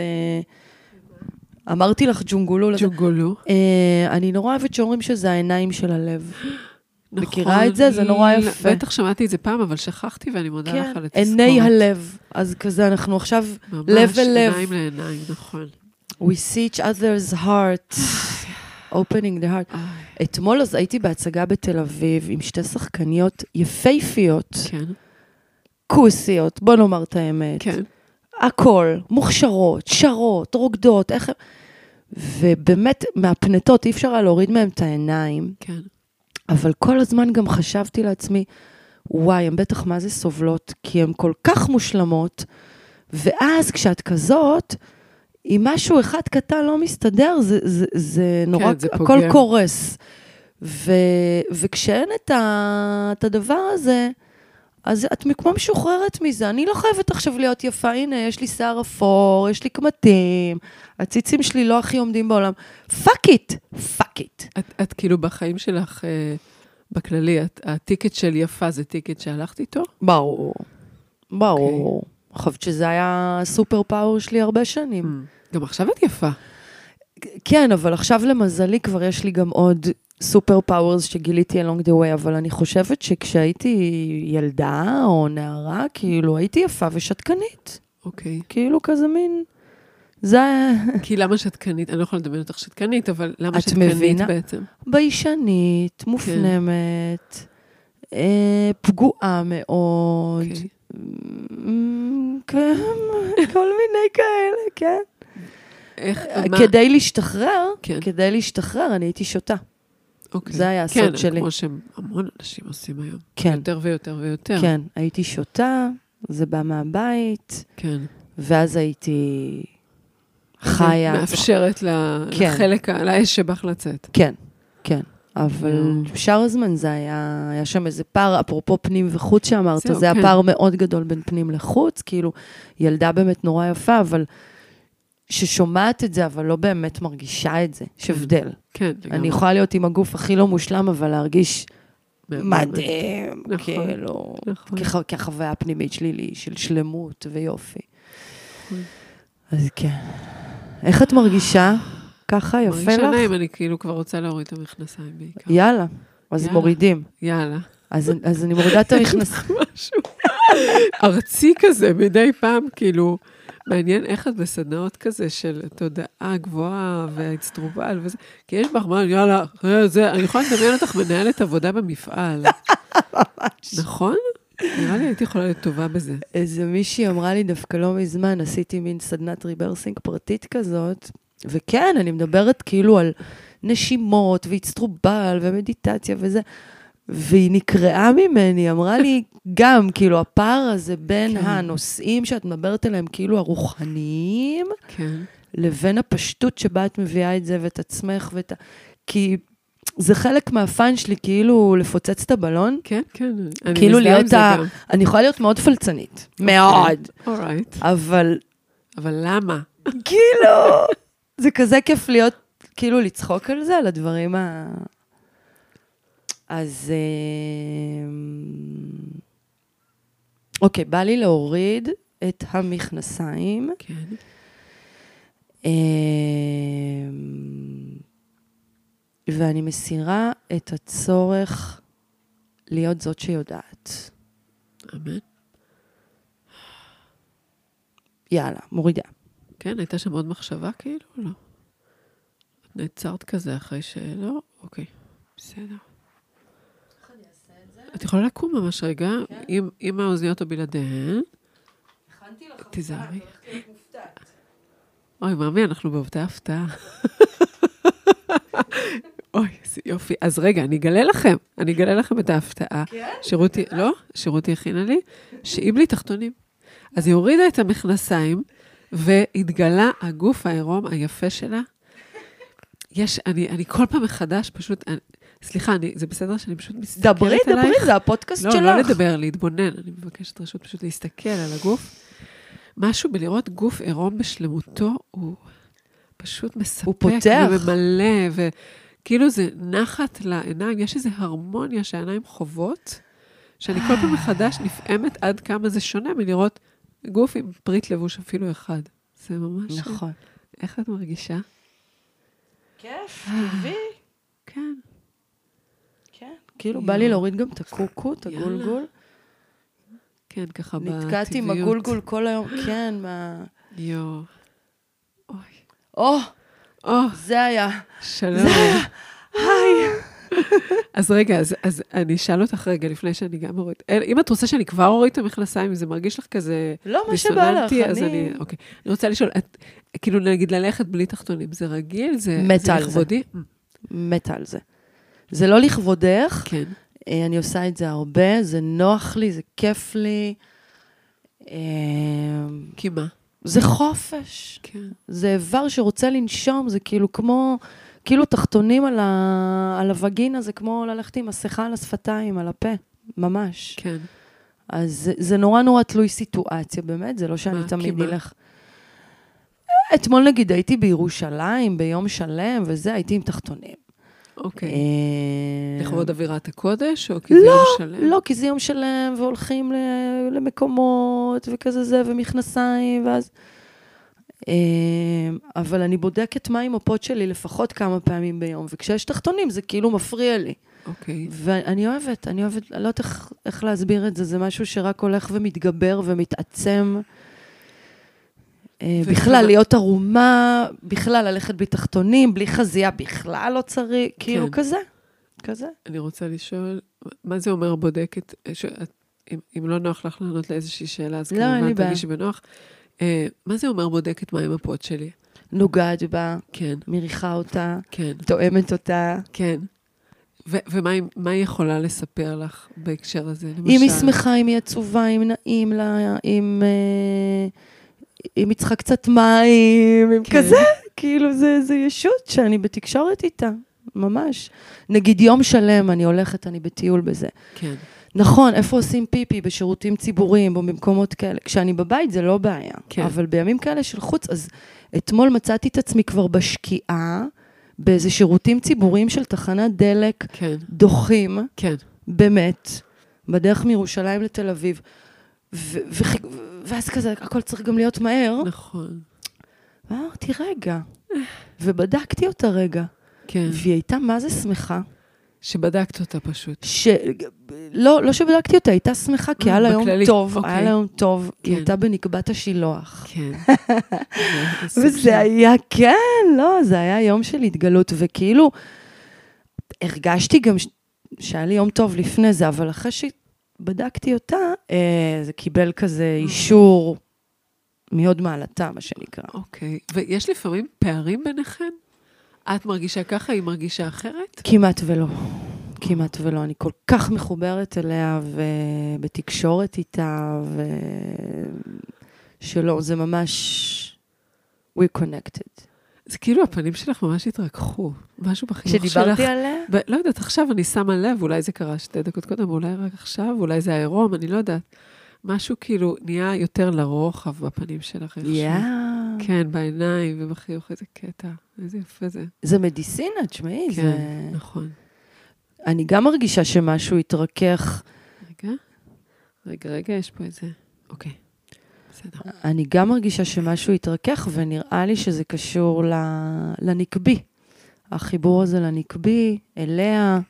אמרתי לך ג'ונגולו. ג'ונגולו. אה, אני נורא אוהבת שאומרים שזה העיניים של הלב. נכון. מכירה את זה? זה נורא יפה. בטח שמעתי את זה פעם, אבל שכחתי, ואני מודה כן, לך על התזכורת. עיני הלב. אז כזה, אנחנו עכשיו ממש, לב אל לב. עיניים לעיניים, נכון. We see each other's heart, <sighs> opening the heart. אתמול אז הייתי בהצגה בתל אביב עם שתי שחקניות יפייפיות, כן, כוסיות, בוא נאמר את האמת. כן. הכל, מוכשרות, שרות, רוקדות, איך... ובאמת, מהפנטות אי אפשר היה להוריד מהם את העיניים, כן. אבל כל הזמן גם חשבתי לעצמי, וואי, הן בטח מה זה סובלות, כי הן כל כך מושלמות, ואז כשאת כזאת, אם משהו אחד קטן לא מסתדר, זה, זה, זה נורא, כן, זה הכל. קורס. ו, וכשאין את, ה, את הדבר הזה, אז את כמו משוחררת מזה. אני לא חייבת עכשיו להיות יפה, הנה, יש לי שיער אפור, יש לי קמטים, הציצים שלי לא הכי עומדים בעולם. fuck it, fuck it. את, כאילו בחיים שלך, אה, בכללי, את, ה ticket של יפה זה ticket שהלכת איתו? ברור, ברור. אני חושבת שזה היה ה super power שלי הרבה שנים. גם עכשיו את יפה. כן, אבל עכשיו למזלי כבר יש לי גם עוד super powers שגיליתי along the way, אבל אני חושבת שכשהייתי ילדה או נערה, כאילו הייתי יפה ושתקנית. אוקיי. כאילו כזה מין... זה <laughs> כי למה שתקנית? אני לא יכולה לדמיין אותך שתקנית, אבל למה את שתקנית מבינה? בעצם? ביישנית, מופנמת, אה, פגועה מאוד. אוקיי. אמ, כן, <laughs> כל מיני כאלה, כן. איך, מה? כדי להשתחרר, כן. כדי להשתחרר, אני הייתי שותה. אוקיי. זה היה הסוד כן, שלי. כמו שהמון אנשים עושים היום. כן, יותר ויותר ויותר. כן, הייתי שותה, זה בא מהבית, כן. ואז הייתי חיה. מאפשרת ל- כן. לחלק, לאש שבך לצאת. כן, כן. אבל. שאר הזמן זה היה, היה שם איזה פער, אפרופו פנים וחוץ שאמרת, זה היה כן. פער מאוד גדול בין פנים לחוץ, כאילו, ילדה באמת נורא יפה, אבל ששומעת את זה, אבל לא באמת מרגישה את זה, יש הבדל. כן, לגמרי. אני יכולה להיות עם הגוף הכי לא מושלם, אבל להרגיש. מדהים, נכון, כאילו, נכון. כח- כחוויה הפנימית שלי לי, של שלמות ויופי. נכון. אז כן. איך את מרגישה? ככה, יפה מרגישה לך? נעים, אני כאילו כבר רוצה להוריד את המכנסיים בעיקר. יאללה, אז. מורידים. יאללה. אז, אז אני מורידה את <laughs> המכנסיים. משהו ארצי כזה מדי פעם, כאילו, מעניין איך את בסדנאות כזה של תודעה גבוהה והאצטרובל וזה, כי יש בך מה, יאללה, זה, אני יכולה לדמיין אותך מנהלת עבודה במפעל. <laughs> נכון? נראה לי הייתי יכולה להיות טובה בזה. איזה מישהי אמרה לי דווקא לא מזמן, עשיתי מין סדנת ריברסינג פרטית כזאת, וכן, אני מדברת כאילו על נשימות ואיצטרובל ומדיטציה וזה, והיא נקרעה ממני, אמרה לי <laughs> גם, כאילו, הפער הזה בין כן. הנושאים שאת מדברת עליהם, כאילו הרוחניים, כן. לבין הפשטות שבה את מביאה את זה ואת עצמך ואת ה... כי זה חלק מהפאן שלי, כאילו, לפוצץ את הבלון. כן, כן. אני כאילו להיות ה... גם. אני יכולה להיות מאוד פלצנית. מאוד. אורייט. אבל אבל למה? כאילו, זה כזה כיף להיות, כאילו לצחוק על זה, על הדברים ה... אז... אמ, אוקיי, בא לי להוריד את המכנסיים. כן. אמ, ואני מסירה את הצורך להיות זאת שיודעת. אמן. יאללה, מורידה. כן, הייתה שם עוד מחשבה כאילו? לא. נעצרת כזה אחרי שלא? אוקיי, בסדר. את יכולה לקום ממש רגע, עם, האוזניות או בלעדיהן. תיזהרי. אוי, מאמי, אנחנו בעובדי הפתעה. אוי, איזה יופי. אז רגע, אני אגלה לכם, אני אגלה לכם את ההפתעה. כן? שרותי, לא, שרותי הכינה לי, שהיא בלי תחתונים. אז היא הורידה את המכנסיים, והתגלה הגוף העירום היפה שלה. יש, אני, אני כל פעם מחדש פשוט, אני, סליחה, אני, זה בסדר שאני פשוט מסתכלת דברי, עלייך? דברי, זה הפודקאסט לא, שלך. לא לדבר, להתבונן. אני מבקשת רשות פשוט להסתכל על הגוף. משהו בלראות גוף עירום בשלמותו, הוא פשוט מספק. הוא פותח. וממלא, וכאילו זה נחת לעיניים. יש איזו הרמוניה שהעיניים חוות, שאני כל פעם מחדש נפעמת עד כמה זה שונה מלראות גוף עם פריט לבוש אפילו אחד. זה ממש... נכון. איך את מרגישה? כיף, טבעי. כן. כאילו, בא לי להוריד גם את הקוקו, את. הגולגול. כן, ככה בטבעיות. נתקעתי עם הגולגול כל היום, כן, מה... יואו. אוי. או, או, זה היה. שלום. היי. <laughs> אז רגע, אז, אז אני אשאל אותך רגע, לפני שאני גם אוריד. אל- אם את רוצה שאני כבר אוריד את המכנסיים, אם זה מרגיש לך כזה לא, מה שבא לך, דיסוננטי, אז אני... אני... אוקיי. אני רוצה לשאול, את, כאילו, נגיד ללכת בלי תחתונים, זה רגיל? זה, מתה זה על זה. לכבודי? מתה על זה. זה לא לכבודך, כן. אה, אני עושה את זה הרבה, זה נוח לי, זה כיף לי. אה, כי מה? זה חופש. כן. זה איבר שרוצה לנשום, זה כאילו כמו, כאילו תחתונים על, ה, על הווגינה, זה כמו ללכת עם מסכה על השפתיים, על הפה, ממש. כן. אז זה, זה נורא נורא תלוי סיטואציה, באמת, זה לא שאני מה, תמיד? אלך. אתמול נגיד הייתי בירושלים ביום שלם וזה, הייתי עם תחתונים. אוקיי. אה, לכבוד אווירת הקודש, או כי זה יום שלם? לא, כי זה יום שלם, והולכים למקומות, וכזה זה, ומכנסיים, ואז... אה, אבל אני בודקת מה עם הפוט שלי לפחות כמה פעמים ביום, וככשיש תחתונים זה כאילו מפריע לי. אוקיי. ואני אוהבת, אני אוהבת, אני לא יודעת איך, איך להסביר את זה, זה משהו שרק הולך ומתגבר ומתעצם. אה, בכלל, להיות ערומה, בכלל ללכת בלי תחתונים, בלי חזייה, בכלל לא צריך, כאילו כן. כזה, כזה. אני רוצה לשאול, מה זה אומר בודקת? אם, אם לא נוח לך לענות לאיזושהי שאלה, אז לא, כמובן. תרגישי בנוח. אה, מה זה אומר בודקת מה עם הפוד שלי? נוגעת בה, כן, מריחה אותה, כן, תואמת אותה. כן. ו- ומה היא- מה היא יכולה לספר לך בהקשר הזה? למשל? אם היא שמחה, אם היא עצובה, אם נעים לה, אם, אה, היא צריכה קצת מים, אם כן. כזה, כאילו זה, זה ישות שאני בתקשורת איתה, ממש. נגיד יום שלם אני הולכת, אני בטיול בזה. כן, נכון, איפה עושים פיפי? בשירותים ציבוריים או במקומות כאלה. כשאני בבית זה לא בעיה. כן. אבל בימים כאלה של חוץ, אז אתמול מצאתי את עצמי כבר בשקיעה, באיזה שירותים ציבוריים של תחנת דלק, כן, דוחים, כן. באמת, בדרך מירושלים לתל אביב. ו- וחיק- ואז כזה, הכל צריך גם להיות מהר. נכון. ואמרתי, רגע. ובדקתי אותה רגע. כן. והיא הייתה מה זה שמחה. שבדקת אותה פשוט. ש... לא, לא שבדקתי אותה, הייתה שמחה, כי היה לה יום טוב, אוקיי. היה לה יום טוב, היא כן. הייתה בנקבת השילוח. כן. <laughs> וזה היה, כן, לא, זה היה יום של התגלות, וכאילו, הרגשתי גם ש... שהיה לי יום טוב לפני זה, אבל אחרי שבדקתי אותה, אה, זה קיבל כזה אישור מהוד מעלתה, מה שנקרא. אוקיי. ויש לפעמים פערים ביניכן? את מרגישה ככה, היא מרגישה אחרת? כמעט ולא. כמעט ולא. אני כל כך מחוברת אליה ובתקשורת איתה, ו... שלא, זה ממש... We connected. זה כאילו הפנים שלך ממש התרככו. משהו בחיוך שלך. כשדיברתי עליה? ב- לא יודעת, עכשיו אני שמה לב, אולי זה קרה שתי דקות קודם, אולי רק עכשיו, אולי זה העירום, אני לא יודעת. משהו כאילו נהיה יותר לרוחב בפנים שלך. יאה. כן, בעיניים ובחיוך, איזה קטע. איזה יפה זה. זה מדיסינה, תשמעי, כן, זה... נכון. אני גם מרגישה שמשהו התרכך. רגע, רגע, רגע, יש פה איזה... אוקיי, בסדר. אני גם מרגישה שמשהו התרכך, ונראה לי שזה קשור. לנקבי. החיבור הזה לנקבי, אליה,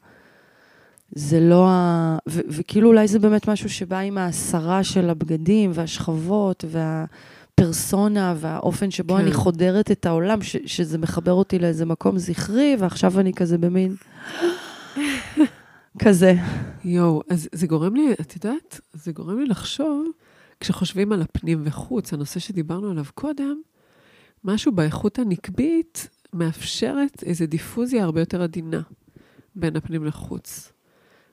זה לא ה... ו- וכאילו אולי זה באמת משהו שבא עם ההסרה של הבגדים והשכבות והפרסונה והאופן שבו כן. אני חודרת את העולם, ש- שזה מחבר אותי לאיזה מקום זכרי, ועכשיו אני כזה במין... <laughs> כזה. יואו, אז זה גורם לי, את יודעת, זה גורם לי לחשוב, כשחושבים על הפנים וחוץ, הנושא שדיברנו עליו קודם, משהו באיכות הנקבית מאפשרת איזו דיפוזיה הרבה יותר עדינה. בין הפנים לחוץ.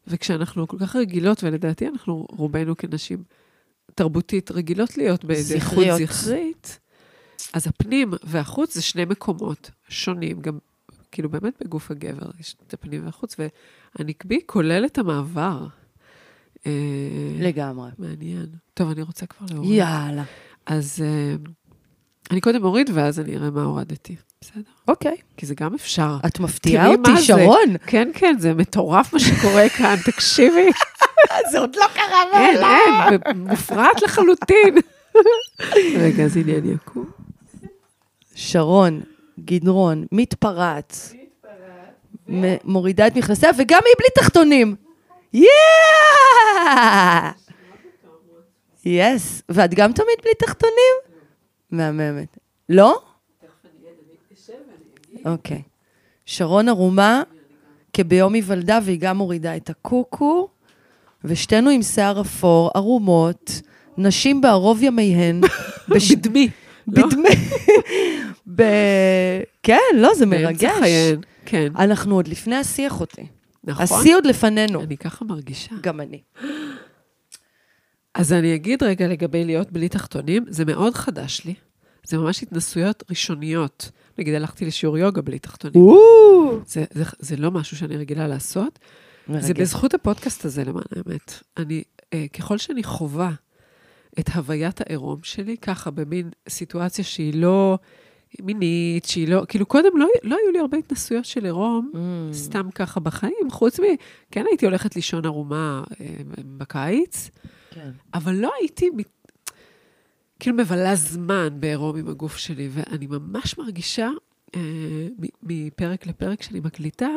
וכשאנחנו כל כך רגילות, ולדעתי אנחנו רובנו כנשים תרבותית רגילות להיות באיזה איכות. זכרית, אז הפנים והחוץ זה שני מקומות שונים, גם כאילו באמת בגוף הגבר יש את הפנים והחוץ, והנקבי כולל את המעבר. אה, לגמרי. מעניין. טוב, אני רוצה כבר להוריד. יאללה. אז אה, אני קודם אוריד, ואז אני אראה מה הורדתי. בסדר? אוקיי. כי זה גם אפשר. את מפתיעה אותי. שרון. כן, כן, זה מטורף מה שקורה כאן, <laughs> תקשיבי. זה עוד לא קרה אין, אין, מופרעת לחלוטין. <laughs> רגע, אז הנה אני אקום. שרון, גדרון, מתפרץ. מ- מורידה את מכנסיה, וגם היא בלי תחתונים. יאה! יס. ואת גם תמיד בלי תחתונים? מהממת. לא? אוקיי. שרון ערומה כביום היוולדה, והיא גם מורידה את הקוקו, ושתינו עם שיער אפור, ערומות, נשים בערוב ימיהן. <laughs> בדמי. לא? בדמי. כן, לא, זה מרגש. כן, אנחנו עוד לפני השיא, אחותי. נכון. השיא עוד לפנינו. אני ככה מרגישה. גם אני. אז אני אגיד רגע לגבי להיות בלי תחתונים, זה מאוד חדש לי. זה ממש התנסויות ראשוניות. נגיד, הלכתי לשיעור יוגה בלי תחתונים. זה, זה, זה לא משהו שאני רגילה לעשות. זה מרגש. בזכות הפודקאסט הזה, למען האמת. אני, אה, ככל שאני חווה את הוויית העירום שלי, ככה, במין סיטואציה שהיא לא מינית, שהיא לא... כאילו, קודם לא, לא היו לי הרבה התנסויות של עירום, Mm. סתם ככה בחיים, חוץ מ... כן הייתי הולכת לישון ערומה אה, בקיץ, כן. אבל לא הייתי כאילו מבלה זמן בעירום עם הגוף שלי, ואני ממש מרגישה אה, מפרק לפרק שאני מקליטה,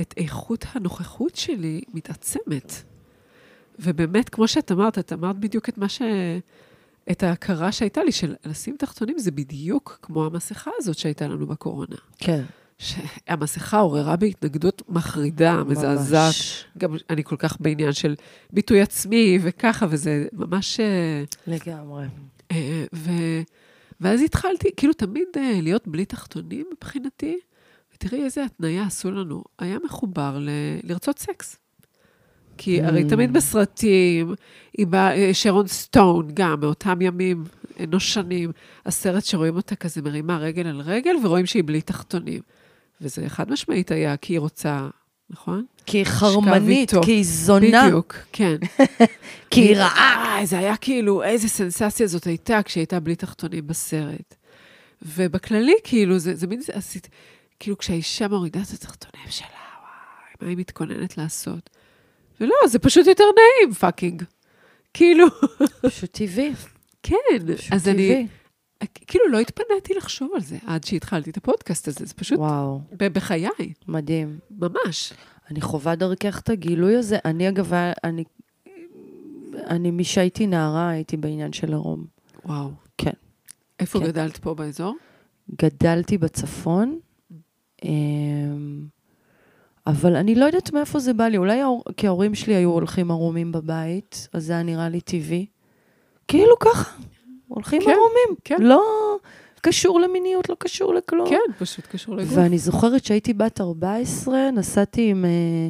את איכות הנוכחות שלי מתעצמת. ובאמת, כמו שאת אמרת, את אמרת בדיוק את מה ש... את ההכרה שהייתה לי, של לשים תחתונים זה בדיוק כמו המסכה הזאת שהייתה לנו בקורונה. כן. שהמסכה עוררה בהתנגדות מחרידה, מזעזעת. גם אני כל כך בעניין של ביטוי עצמי וככה, וזה ממש... אה, לגמרי. אה, ו... ואז התחלתי, כאילו תמיד אה, להיות בלי תחתונים מבחינתי, ותראי איזה התניה עשו לנו. היה מחובר ל... לרצות סקס. כי הרי Mm. תמיד בסרטים, באה, אה, שרון סטון, גם, מאותם ימים נושנים, הסרט שרואים אותה כזה מרימה רגל על רגל, ורואים שהיא בלי תחתונים. וזה חד משמעית היה כי היא רוצה, נכון? כי היא חרמנית. כי היא זונה, בדיוק, כן. <laughs> כי היא רעה. אה, זה היה כאילו, איזה סנסציה זאת הייתה כשהייתה בלי תחתונים בסרט. ובכללי, כאילו, זה, זה מין, כאילו, כשהאישה מורידה את התחתונים שלה, וואי, מה היא מתכוננת לעשות? ולא, זה פשוט יותר נעים, פאקינג. כאילו, פשוט טבעי. כן. פשוט אז אני, טבעי. כאילו, לא התפניתי לחשוב על זה עד שהתחלתי את הפודקאסט הזה, זה פשוט וואו, בחיי, מדהים. ממש. אני חווה דרכך את הגילוי הזה. אני, אגב, אני, אני משהייתי נערה, הייתי בעניין של עירום. וואו. כן. איפה כן. גדלת פה באזור? גדלתי בצפון, אמ, אבל אני לא יודעת מאיפה זה בא לי. אולי כי ההורים שלי היו הולכים ערומים בבית, אז זה היה נראה לי טבעי. כאילו ככה, הולכים כן, ערומים. כן. לא קשור למיניות, לא קשור לכלום. כן, פשוט קשור לגוף. ואני זוכרת שהייתי בת 14, נסעתי עם, אה,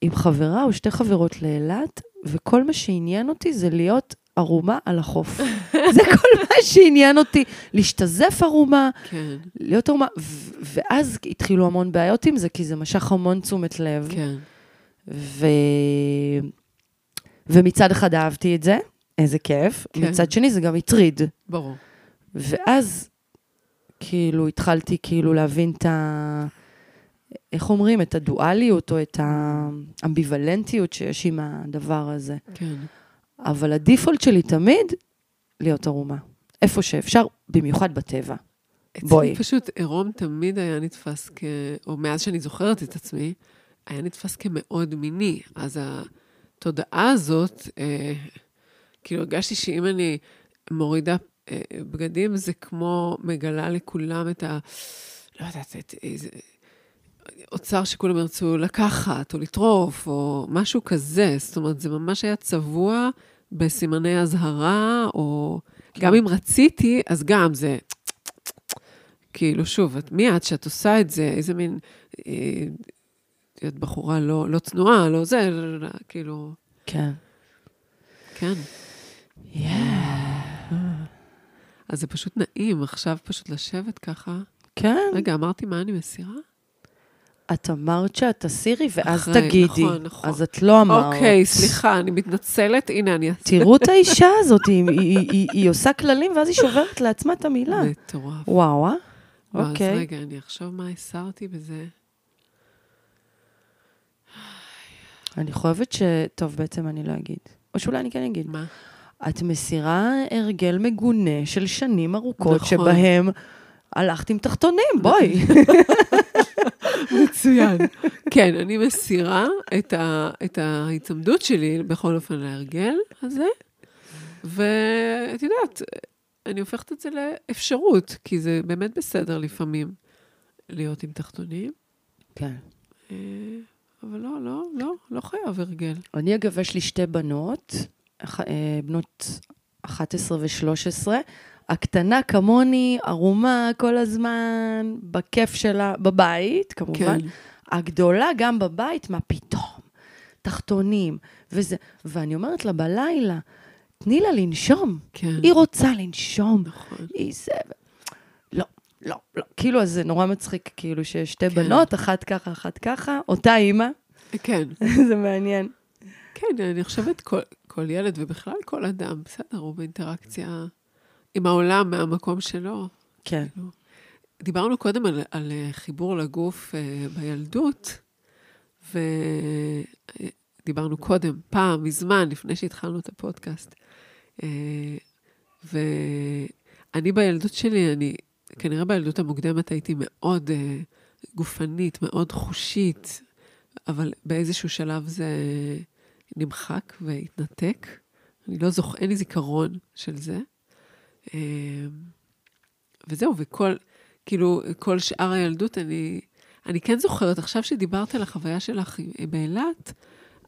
עם חברה או שתי חברות לאילת, וכל מה שעניין אותי זה להיות ערומה על החוף. זה כל מה שעניין אותי, להשתזף ערומה, כן, להיות ערומה, ו- ואז התחילו המון בעיות עם זה, כי זה משך המון תשומת לב. כן. ו... ומצד אחד אהבתי את זה, איזה כיף, כן. מצד שני זה גם הטריד. ברור. ואז כאילו התחלתי כאילו להבין את ה... איך אומרים? את הדואליות או את האמביוולנטיות שיש עם הדבר הזה. כן. אבל הדיפולט שלי תמיד להיות ערומה. איפה שאפשר, במיוחד בטבע. בואי. אצלי פשוט עירום תמיד היה נתפס כ... או מאז שאני זוכרת את עצמי, היה נתפס כמאוד מיני. אז התודעה הזאת, אה, כאילו הרגשתי שאם אני מורידה אה, בגדים, זה כמו מגלה לכולם את ה... לא יודעת, את איזה... אוצר שכולם ירצו לקחת או לטרוף או משהו כזה. זאת אומרת, זה ממש היה צבוע בסימני אזהרה, או גם אם רציתי, אז גם זה... כאילו, שוב, את, מי את שאת עושה את זה? איזה מין... אה, את בחורה לא, לא צנועה, לא זה, לא, לא, כאילו, כן. כן. אז זה פשוט נעים, עכשיו פשוט לשבת ככה. כן. רגע, אמרתי מה אני מסירה? את אמרת שאת תסירי, ואז אחרי, תגידי. נכון, נכון. אז את לא אמרת. אוקיי, סליחה, אני מתנצלת, הנה אני... תראו את האישה הזאת, היא, היא, היא, היא עושה כללים ואז היא שוברת לעצמה את המילה. מטורף. וואו, אה? לא, אז אוקיי. רגע, אני אחשוב מה הסרתי בזה. אני חושבת ש... טוב, בעצם אני לא אגיד. או שאולי אני כן אגיד. מה? את מסירה הרגל מגונה של שנים ארוכות, נכון. שבהם הלכת עם תחתונים, בואי. <laughs> מצוין. כן, אני מסירה את, ה, את ההיצמדות שלי, בכל אופן, להרגל הזה, ואת יודעת, אני הופכת את זה לאפשרות, כי זה באמת בסדר לפעמים להיות עם תחתונים, כן. אה, אבל לא, לא, לא, לא חייב הרגל. אני, אגב, יש לי שתי בנות, אה, בנות 11 ו-13. הקטנה כמוני, ערומה כל הזמן, בכיף שלה, בבית, כמובן. כן. הגדולה גם בבית, מה פתאום? תחתונים, וזה. ואני אומרת לה, בלילה, תני לה לנשום. כן. היא רוצה לנשום. נכון. היא זה... לא, לא, לא. כאילו, אז זה נורא מצחיק, כאילו, שיש שתי כן. בנות, אחת ככה, אחת ככה, אותה אימא, כן. <laughs> זה מעניין. כן, אני חושבת כל, כל ילד ובכלל כל אדם, בסדר, הוא באינטראקציה עם העולם מהמקום שלו. כן. דיברנו קודם על, על אה, חיבור לגוף אה, בילדות, ודיברנו קודם, פעם, מזמן, לפני שהתחלנו את הפודקאסט. אה, ואני בילדות שלי, אני, כנראה בילדות המוקדמת הייתי מאוד אה, גופנית, מאוד חושית, אבל באיזשהו שלב זה נמחק והתנתק. אני לא זוכר, אין לי זיכרון של זה. אה, וזהו, וכל, כאילו, כל שאר הילדות, אני, אני כן זוכרת, עכשיו שדיברת על החוויה שלך אה, באילת,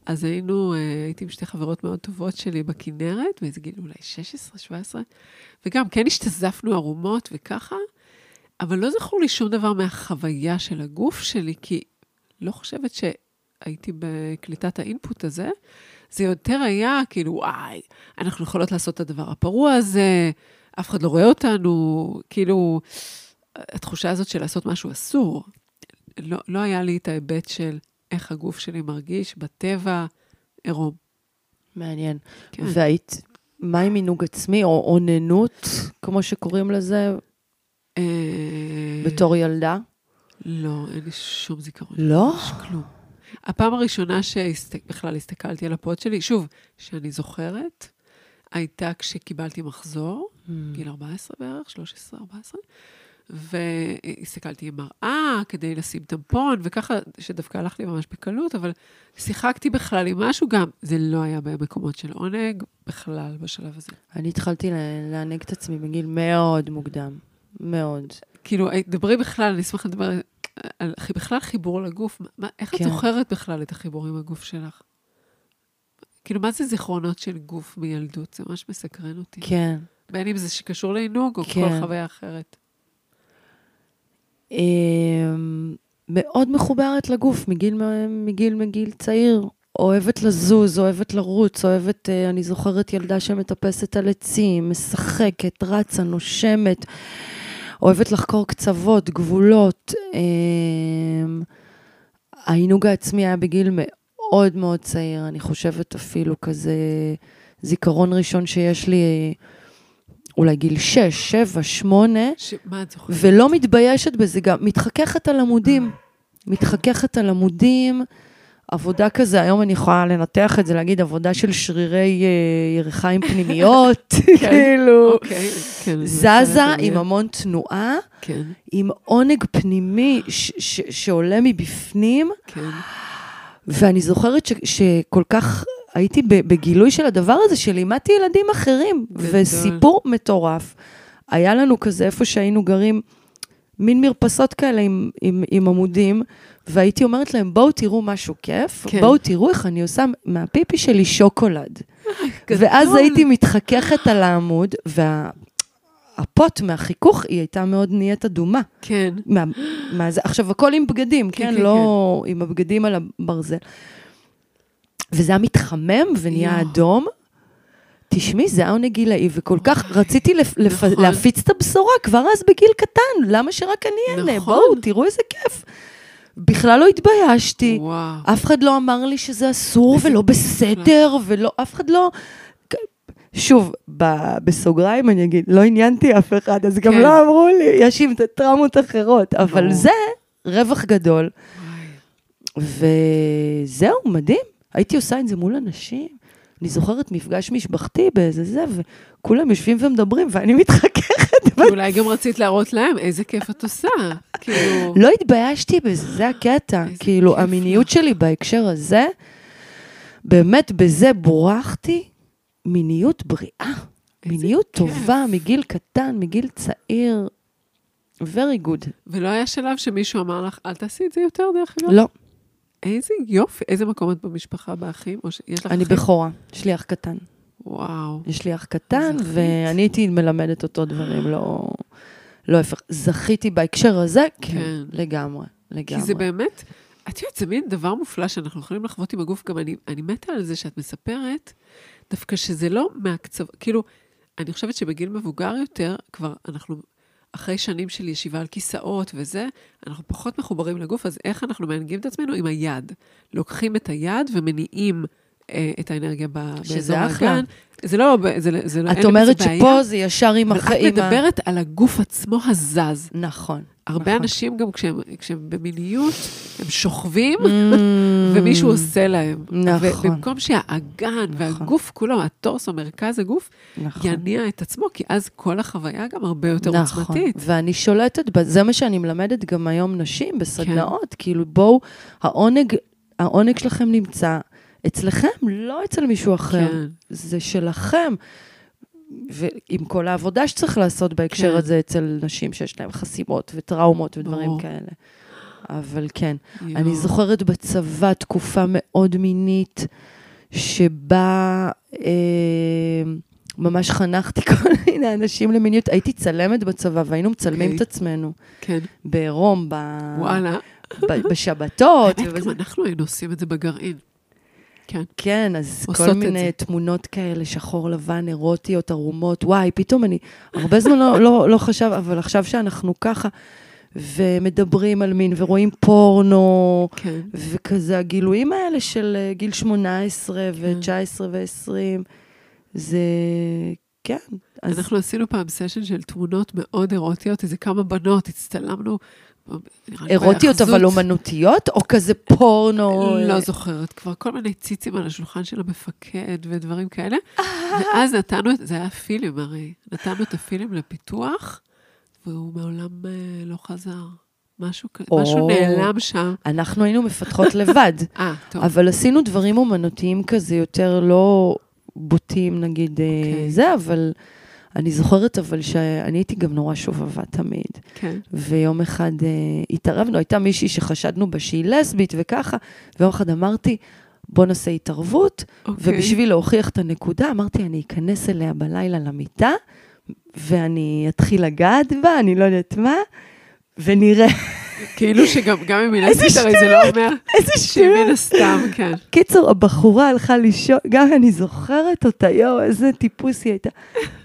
אז היינו, אה, הייתי עם שתי חברות מאוד טובות שלי בכנרת, באיזה גיל אולי 16, 17, וגם כן השתזפנו ערומות וככה, אבל לא זכור לי שום דבר מהחוויה של הגוף שלי, כי לא חושבת שהייתי בקליטת האינפוט הזה. זה יותר היה כאילו, וואי, אנחנו יכולות לעשות את הדבר הפרוע הזה, אף אחד לא רואה אותנו, כאילו, התחושה הזאת של לעשות משהו אסור. לא, לא היה לי את ההיבט של איך הגוף שלי מרגיש בטבע, עירום. מעניין. כן. והיית, מה עם מינהוג עצמי, או אוננות, כמו שקוראים לזה, אה, בתור ילדה? לא, אין לי שום זיכרון. לא? ממש כלום. הפעם הראשונה שבכלל הסתכלתי על הפוד שלי, שוב, שאני זוכרת, הייתה כשקיבלתי מחזור, גיל 14 בערך, 13, 14, והסתכלתי עם מראה כדי לשים טמפון, וככה, שדווקא הלך לי ממש בקלות, אבל שיחקתי בכלל עם משהו גם, זה לא היה במקומות של עונג בכלל בשלב הזה. אני התחלתי לענג את עצמי בגיל מאוד מוקדם. מאוד. כאילו, היי, דברי בכלל, אני אשמח לדבר על בכלל חיבור לגוף. מה, איך את כן. זוכרת בכלל את החיבור עם הגוף שלך? כאילו, מה זה זיכרונות של גוף מילדות? זה ממש מסקרן אותי. כן. בין אם זה שקשור לעינוג או כל כן. חוויה אחרת. אמ, מאוד מחוברת לגוף מגיל, מגיל, מגיל צעיר. אוהבת לזוז, אוהבת לרוץ, אוהבת, אה, אני זוכרת ילדה שמטפסת על עצים, משחקת, רצה, נושמת, אוהבת לחקור קצוות, גבולות. אמ, העינוג העצמי היה בגיל מאוד מאוד צעיר, אני חושבת אפילו כזה זיכרון ראשון שיש לי, אה, אולי גיל 6, 7, 8. ש... מה את זוכרת? ולא מתביישת בזה, גם מתחככת על עמודים. מתחככת על עמודים, עבודה כזה, היום אני יכולה לנתח את זה, להגיד עבודה של שרירי אה, ירכיים פנימיות, <laughs> כאילו, אוקיי, כן. זזה עם. המון תנועה, כן, עם עונג פנימי ש- ש- שעולה מבפנים, כן. ואני זוכרת ש- שכל כך הייתי בגילוי של הדבר הזה, שלימדתי ילדים אחרים. וסיפור מטורף. היה לנו כזה, איפה שהיינו גרים, מין מרפסות כאלה עם, עם, עם עמודים, והייתי אומרת להם, בואו תראו משהו כיף, כן. בואו תראו איך אני עושה מהפיפי שלי שוקולד. <laughs> ואז הייתי מתחככת על העמוד, הפוט מהחיכוך, היא הייתה מאוד נהיית אדומה. כן. מה, מה זה, עכשיו, הכל עם בגדים, כן? כן, כן לא כן. עם הבגדים על הברזל. וזה היה מתחמם ונהיה. אדום. תשמעי, זה היה עונג גילאי, וכל כך רציתי לפ, לפ, נכון. להפיץ את הבשורה כבר אז בגיל קטן, למה שרק אני אענה? נכון. בואו, תראו איזה כיף. בכלל לא התביישתי. וואו. אף אחד לא אמר לי שזה אסור ולא. בסדר, ולא, אף אחד לא... שוב, ב- בסוגריים אני אגיד, לא עניינתי אף אחד, אז גם כן. לא אמרו לי, יש עם טראומות אחרות, אבל ברור. זה רווח גדול, וואי. וזהו, מדהים. הייתי עושה את זה מול אנשים. אני זוכרת מפגש משפחתי באיזה זה, וכולם יושבים ומדברים, ואני מתחככת. אולי גם רצית להראות להם איזה כיף את עושה. כאילו... לא התביישתי בזה, זה הקטע. כאילו, המיניות. שלי בהקשר הזה, באמת בזה בורחתי מיניות בריאה. מיניות. טובה, מגיל קטן, מגיל צעיר. very good. ולא היה שלב שמישהו אמר לך, אל תעשי את זה יותר, דרך אגב? לא, איזה יופי. איזה מקום את במשפחה, באחים? או שיש לך אני אחים? בכורה, יש לי אח קטן. וואו. יש לי אח קטן. ואני הייתי מלמדת אותו דברים, לא... לא הפך. זכיתי בהקשר הזה, כן, כן. לגמרי, לגמרי. כי זה באמת, את יודעת, זה מין דבר מופלא שאנחנו יכולים לחוות עם הגוף. גם אני, אני מתה על זה שאת מספרת, דווקא שזה לא מהקצב... כאילו, אני חושבת שבגיל מבוגר יותר, כבר אנחנו, אחרי שנים של ישיבה על כיסאות וזה, אנחנו פחות מחוברים לגוף, אז איך אנחנו מענגים את עצמנו? עם היד. לוקחים את היד ומניעים אה, את האנרגיה ב- באזור. האגן. זה לא, זה, לא- זה לא, אין את זה אומרת בעיה, שפה זה ישר עם החיים. את מדברת על הגוף עצמו הזז. נכון. הרבה נכון. אנשים גם כשהם, כשהם במיניות, הם שוכבים, Mm, <laughs> ומישהו עושה להם. נכון. ובמקום שהאגן והגוף כולו, הטורסו, מרכז הגוף, נכון. יניע את עצמו, כי אז כל החוויה גם הרבה יותר נכון, עוצמתית. ואני שולטת, זה מה שאני מלמדת גם היום נשים בסדנאות, כאילו בואו, העונג, העונג שלכם נמצא אצלכם, לא אצל מישהו אחר. כן. זה שלכם. ועם כל העבודה שצריך לעשות בהקשר כן. הזה אצל נשים שיש להן חסימות וטראומות ודברים ברור. כאלה. אבל כן, יואו. אני זוכרת בצבא תקופה מאוד מינית, שבה אה, ממש חנכתי <laughs> כל מיני אנשים למיניות. הייתי צלמת בצבא, והיינו מצלמים אוקיי. את עצמנו כן, בעירום, ב... וואלה. ב... בשבתות. <laughs> ובזה. גם אנחנו היינו עושים את זה בגרעין. כן. כן, אז כל מיני. תמונות כאלה, שחור לבן, אירוטיות, ערומות. וואי, פתאום אני, הרבה זמן לא, לא, לא חשב, אבל עכשיו שאנחנו ככה, ומדברים על מין, ורואים פורנו, כן. וכזה, הגילויים האלה של אה, גיל 18 ו-19 ו-20, זה, כן. אז אנחנו עשינו פעם סשן של תמונות מאוד אירוטיות, איזה כמה בנות, הצטלמנו. אירוטיות, אבל. אומנותיות, או כזה פורנו? לא זוכרת, כבר כל מיני ציצים על השולחן של המפקד ודברים כאלה. <laughs> ואז נתנו, זה היה פילים הרי, נתנו את הפילים לפיתוח, והוא מעולם אה, לא חזר. משהו, או. משהו נעלם שם. אנחנו היינו מפתחות לבד, <laughs> אה, טוב. אבל עשינו דברים אומנותיים כזה יותר לא בוטים, נגיד, אה, אוקיי. זה, אבל אני זוכרת אבל שאני הייתי גם נורא שובבה תמיד. כן. ויום אחד אה, התערבנו, הייתה מישהי שחשדנו בה שהיא לסבית וככה, ויום אחד אמרתי, בוא נעשה התערבות, אוקיי. ובשביל להוכיח את הנקודה, אמרתי, אני אכנס אליה בלילה למיטה, ואני אתחיל לגעת בה, אני לא יודעת מה, ונראה. כאילו שגם גם אם היא לסבית, הרי זה לא אומר איזה שהיא מן. הסתם, כן. קיצור, הבחורה הלכה לישון, גם אני זוכרת אותה, יואו, איזה טיפוס היא הייתה.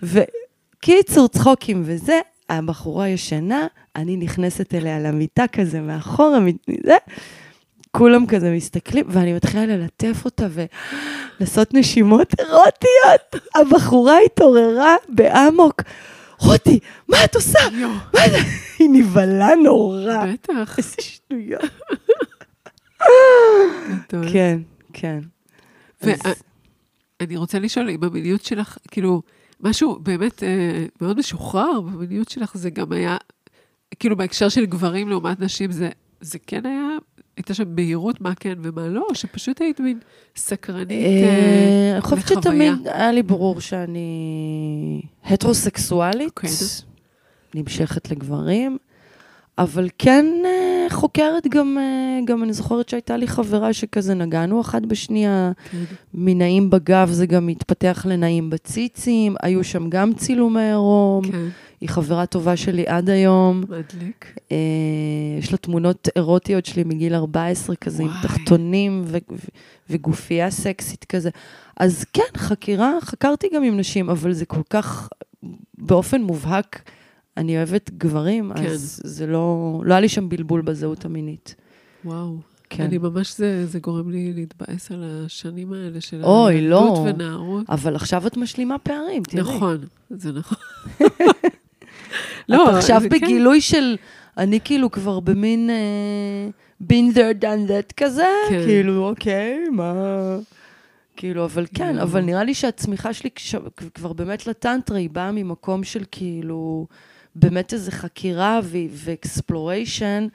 וקיצור, צחוקים וזה, הבחורה ישנה, אני נכנסת אליה למיטה כזה מאחורה, מזה, כולם כזה מסתכלים, ואני מתחילה ללטף אותה ולעשות נשימות אירוטיות. הבחורה התעוררה באמוק. רותי, מה את עושה? מה זה? היא נבהלה נורא. בטח. איזה שטויות. כן, כן. ואני רוצה לשאול, אם המיניות שלך, כאילו, משהו באמת אה, מאוד משוחרר במיניות שלך, זה גם היה, כאילו בהקשר של גברים לעומת נשים, זה, זה כן היה, הייתה שם בהירות מה כן ומה לא, או שפשוט היית מין סקרנית אה, אה, אני חושבת לחוויה? שתמיד היה לי ברור שאני הטרוסקסואלית, אוקיי. נמשכת לגברים, אבל כן אה, חוקרת גם, גם אני זוכרת שהייתה לי חברה שכזה נגענו אחת בשנייה, כן. מנעים בגב זה גם התפתח לנעים בציצים, היו שם גם צילומי עירום, כן. היא חברה טובה שלי עד היום. מדליק. אה, יש לה תמונות אירוטיות שלי מגיל 14 כזה, עם וואי. תחתונים ו- ו- וגופייה סקסית כזה. אז כן, חקירה, חקרתי גם עם נשים, אבל זה כל כך, באופן מובהק, אני אוהבת גברים, כן. אז זה לא, לא היה לי שם בלבול בזהות המינית. וואו. כן. אני ממש, זה, זה גורם לי להתבאס על השנים האלה של אוי, הילדות לא. ונערות. אבל עכשיו את משלימה פערים, תראי. נכון, זה נכון. <laughs> את עכשיו כן. בגילוי של, אני כאילו כבר במין אה, been there done that כזה, כן. כאילו, אוקיי, מה... כאילו, אבל כן, יואו. אבל נראה לי שהצמיחה שלי כש- כבר באמת לטנטרה, היא באה ממקום של כאילו, באמת איזו חקירה ו- ואקספלוריישן,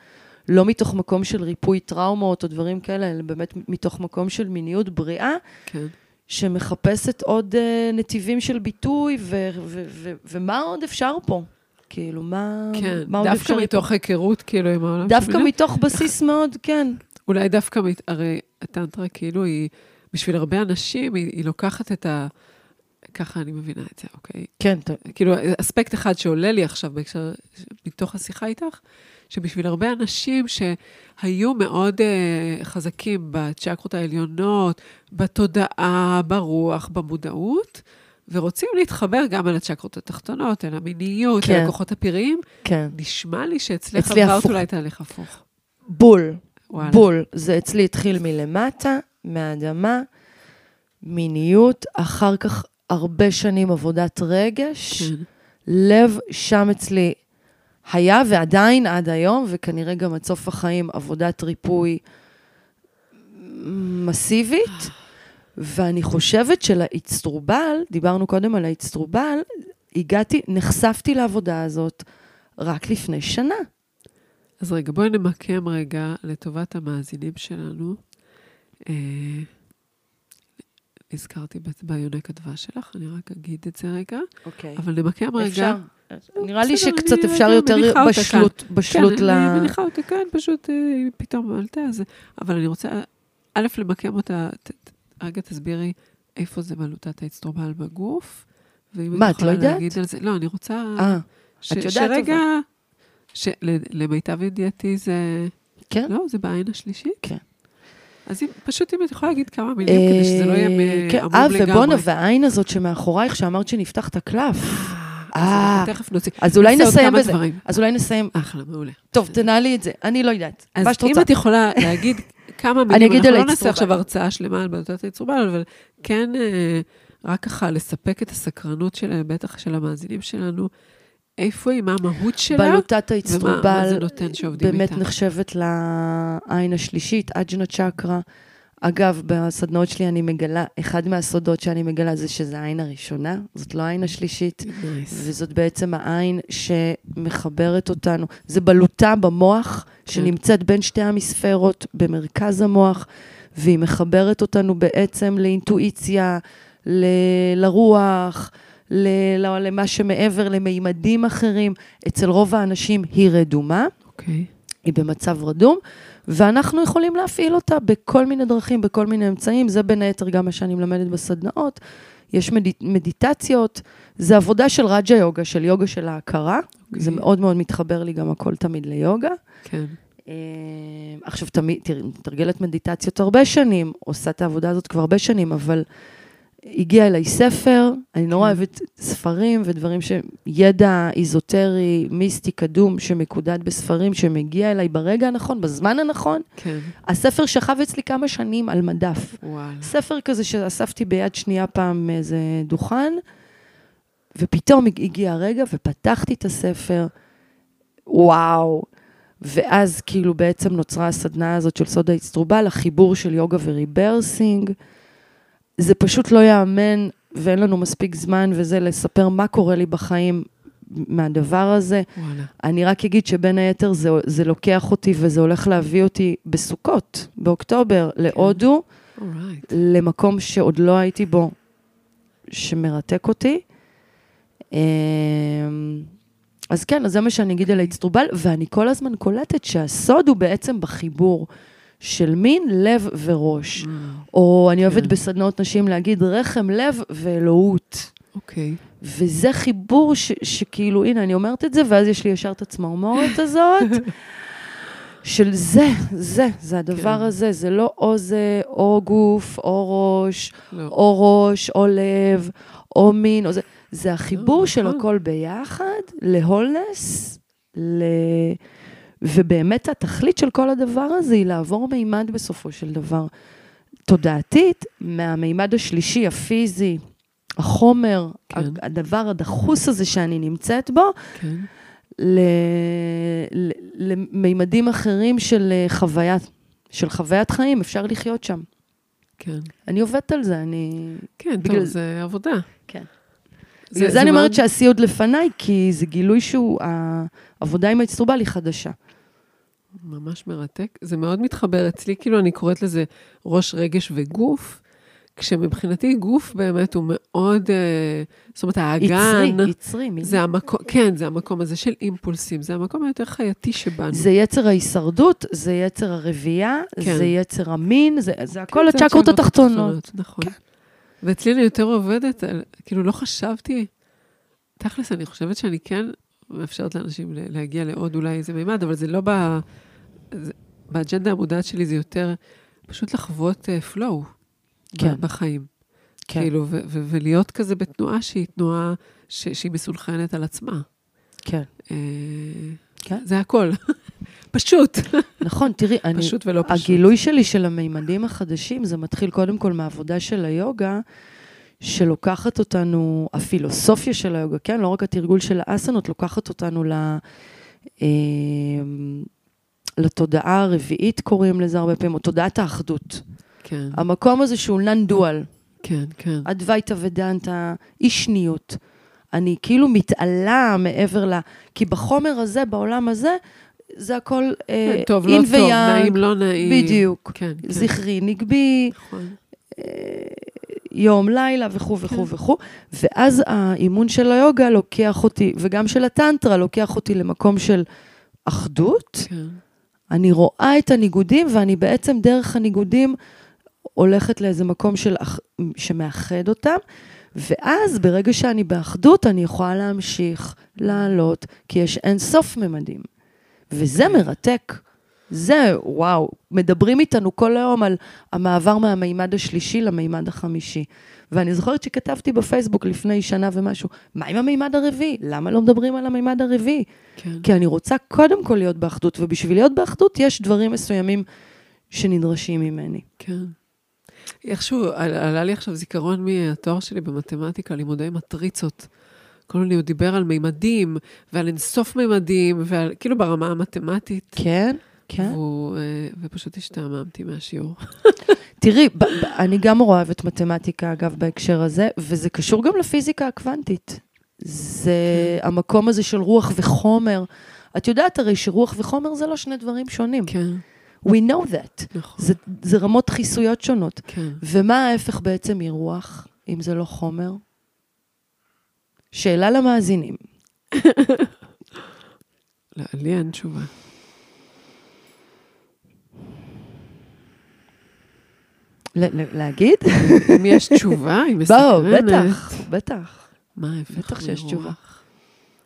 לא מתוך מקום של ריפוי טראומות או דברים כאלה, אלא באמת מתוך מקום של מיניות בריאה, כן. שמחפשת עוד uh, נתיבים של ביטוי, ו- ו- ו- ומה עוד אפשר פה? כאילו, מה, כן, מה דווקא מתוך היכרות, כאילו, עם העולם דווקא שמיניות. מתוך בסיס <laughs> מאוד, כן. אולי דווקא, מת... הרי הטנטרה, כאילו, היא, בשביל הרבה אנשים, היא, היא לוקחת את ה... ככה אני מבינה את זה, אוקיי? כן, כאילו, אספקט אחד שעולה לי עכשיו בהקשר, מתוך השיחה איתך, שבשביל הרבה אנשים שהיו מאוד uh, חזקים בצ'קרות העליונות, בתודעה, ברוח, במודעות, ורוצים להתחבר גם אל הצ'קרות התחתונות, אל המיניות, כן. אל הכוחות הפראיים, כן. נשמע לי שאצלך עברת. אולי תהליך הפוך. בול, וואלה. בול. זה אצלי התחיל מלמטה, מהאדמה, מיניות, אחר כך הרבה שנים עבודת רגש. כן. לב שם אצלי היה ועדיין עד היום, וכנראה גם עד סוף החיים, עבודת ריפוי מסיבית. ואני חושבת שלאצטרובל, דיברנו קודם על האצטרובל, הגעתי, נחשפתי לעבודה הזאת רק לפני שנה. אז רגע, בואי נמקם רגע לטובת המאזינים שלנו. אה, נזכרתי ביונק הדבש שלך, אני רק אגיד את זה רגע, אוקיי. אבל נמקם רגע. אפשר. נראה לי שקצת אפשר יותר בשלות, בשלות כן, ל... אני מניחה אותה כאן, פשוט אה, היא פתאום עלתה, אז... אבל אני רוצה, א', למקם אותה, רגע תסבירי איפה זה בלוטת האצטרובל בגוף, ואם מה, את לא יודעת? להגיד על זה, לא, אני רוצה... אה, ש, את יודעת, שרגע, של, למיטב ידיעתי זה... כן? לא, זה בעין השלישית? כן. אז אם, פשוט אם את יכולה להגיד כמה מילים, כדי שזה לא יהיה אה, כן, עמום אה, לגמרי. ובואנה, והעין הזאת שמאחורייך, שאמרת שנפתח את הקלף. אה, אנחנו תכף נוציא. אז אולי נסיים בזה. אז אולי נסיים. אחלה, מעולה. טוב, תנהלי את זה. אני לא יודעת. אז מה שאת אם. את יכולה להגיד כמה אני מילים, אגיד אנחנו לא נעשה. עכשיו הרצאה שלמה על בלוטת האצטרובל, אבל כן אה, רק ככה לספק את הסקרנות שלהם, בטח של המאזינים שלנו, איפה היא, מה המהות שלה, בלוטת האצטרובל באמת איתה. נחשבת לעין השלישית, אג'נה צ'קרה. אגב, בסדנאות שלי אני מגלה, אחד מהסודות שאני מגלה זה שזה העין הראשונה, זאת לא העין השלישית, Nice. וזאת בעצם העין שמחברת אותנו. זה בלוטה במוח, שנמצאת בין שתי המספרות במרכז המוח, והיא מחברת אותנו בעצם לאינטואיציה, ל- לרוח, ל- למה שמעבר, למימדים אחרים. אצל רוב האנשים היא רדומה. אוקיי. היא במצב רדום, ואנחנו יכולים להפעיל אותה בכל מיני דרכים, בכל מיני אמצעים. זה בין היתר גם מה שאני מלמדת בסדנאות. יש מד... מדיטציות, זה עבודה של רג'ה יוגה, של יוגה של ההכרה. אוקיי. זה מאוד מאוד מתחבר לי גם הכל תמיד ליוגה. כן. אה, עכשיו, תמיד, תראי, מתרגלת מדיטציות הרבה שנים, עושה את העבודה הזאת כבר הרבה שנים, אבל הגיע אליי ספר, אני נורא כן. אוהבת ספרים ודברים של ידע איזוטרי, מיסטי, קדום, שמקודד בספרים, שמגיע אליי ברגע הנכון, בזמן הנכון. כן. הספר שכב אצלי כמה שנים על מדף. וואלה. ספר כזה שאספתי ביד שנייה פעם מאיזה דוכן, ופתאום הגיע הרגע ופתחתי את הספר, וואו. ואז כאילו בעצם נוצרה הסדנה הזאת של סוד האצטרובל, החיבור של יוגה ו rebirthing. זה פשוט לא ייאמן, ואין לנו מספיק זמן וזה לספר מה קורה לי בחיים מהדבר הזה. וואלה. אני רק אגיד שבין היתר זה, זה לוקח אותי וזה הולך להביא אותי בסוכות, באוקטובר, להודו. אורייט. למקום שעוד לא הייתי בו, שמרתק אותי. אמ, אז כן, אז זה מה שאני אגיד על האצטרובל, ואני כל הזמן קולטת שהסוד הוא בעצם בחיבור של מין, לב וראש. או אני אוהבת כן. בסדנאות נשים להגיד רחם, לב ואלוהות. אוקיי. וזה חיבור ש, שכאילו, הנה, אני אומרת את זה, ואז יש לי ישר את הצמרמורת <laughs> הזאת, של זה, זה, זה הדבר כן. הזה, זה לא או זה, או גוף, או ראש, לא. או ראש, או לב, או מין, או זה. זה החיבור לא, של נכון. הכל ביחד, להולנס, ל... ובאמת התכלית של כל הדבר הזה היא לעבור מימד בסופו של דבר. תודעתית, מהמימד השלישי, הפיזי, החומר, כן. הדבר הדחוס הזה שאני נמצאת בו, כן. ל... ל... למימדים אחרים של אה, חוויה, של חוויית חיים, אפשר לחיות שם. כן. אני עובדת על זה, אני... כן, טוב, בגלל- זה עבודה. כן. זה- בגלל זה אני מאוד- אומרת שהשיא עוד לפניי, כי זה גילוי שהוא, העבודה עם האצטרובל היא חדשה. ממש מרתק. זה מאוד מתחבר אצלי, כאילו אני קוראת לזה ראש, רגש וגוף, כשמבחינתי גוף באמת הוא מאוד, אה, זאת אומרת, האגן, יצרי, יצרי. מין- זה המקום, כן, זה המקום הזה של אימפולסים, זה המקום היותר חייתי שבנו. זה יצר ההישרדות, זה יצר הרבייה, כן. זה יצר המין, זה, זה כן, הכל זה הצ'קרות התחתונות. נכון. ואצלי אני יותר עובדת, על, כאילו לא חשבתי, תכלס, אני חושבת שאני כן מאפשרת לאנשים להגיע לעוד אולי איזה מימד, אבל זה לא ב... באג'נדה המודעת שלי זה יותר פשוט לחוות פלואו כן. בחיים. כן. כאילו, ו- ו- ולהיות כזה בתנועה שהיא תנועה ש- שהיא מסונכרנת על עצמה. כן. אה, כן. זה הכל. <laughs> פשוט. נכון, תראי, אני, פשוט ולא פשוט. הגילוי שלי של המימדים החדשים, זה מתחיל קודם כל מהעבודה של היוגה, שלוקחת אותנו, הפילוסופיה של היוגה, כן? לא רק התרגול של האסנות, לוקחת אותנו ל... אה, לתודעה הרביעית, קוראים לזה הרבה פעמים, או תודעת האחדות. כן, המקום הזה שהוא נן-דואל, כן, כן. אדווייתא ודנתא, אי שניות. אני כאילו מתעלה מעבר ל... כי בחומר הזה, בעולם הזה, זה הכל אה, כן, טוב, לא אין טוב, ויאנג. נעים, לא נעים. בדיוק. כן, כן. זכרי, נגבי, נכון. יום, לילה וכו' וכו' כן. וכו'. ואז האימון של היוגה לוקח אותי, וגם של הטנטרה לוקח אותי למקום של אחדות. כן, אני רואה את הניגודים, ואני בעצם דרך הניגודים הולכת לאיזה מקום של, אח- שמאחד אותם. ואז ברגע שאני באחדות, אני יכולה להמשיך לעלות, כי יש אין סוף ממדים. וזה מרתק. זה, וואו, מדברים איתנו כל היום על המעבר מהמימד השלישי למימד החמישי. ואני זוכרת שכתבתי בפייסבוק לפני שנה ומשהו, מה עם המימד הרביעי? למה לא מדברים על המימד הרביעי? כן. כי אני רוצה קודם כל להיות באחדות, ובשביל להיות באחדות יש דברים מסוימים שנדרשים ממני. כן. איכשהו על- עלה לי עכשיו זיכרון מהתואר שלי במתמטיקה, לימודי מטריצות. כל הזמן הוא דיבר על מימדים, ועל אינסוף מימדים, ועל, כאילו ברמה המתמטית. כן, כן. והוא, אה, ופשוט השתעממתי מהשיעור. <laughs> תראי, אני גם רואה אוהבת מתמטיקה, אגב, בהקשר הזה, וזה קשור גם לפיזיקה הקוונטית. זה המקום הזה של רוח וחומר. את יודעת הרי שרוח וחומר זה לא שני דברים שונים. כן, We know that. נכון. זה, זה רמות חיסויות שונות. כן. ומה ההפך בעצם מרוח, אם זה לא חומר? שאלה למאזינים. <laughs> לא, לי אין תשובה. ל- ל- להגיד? אם יש תשובה, היא <laughs> בואו, מסקרנת. בטח, בטח. מה ההפך בטח שיש מרוח? תשובה.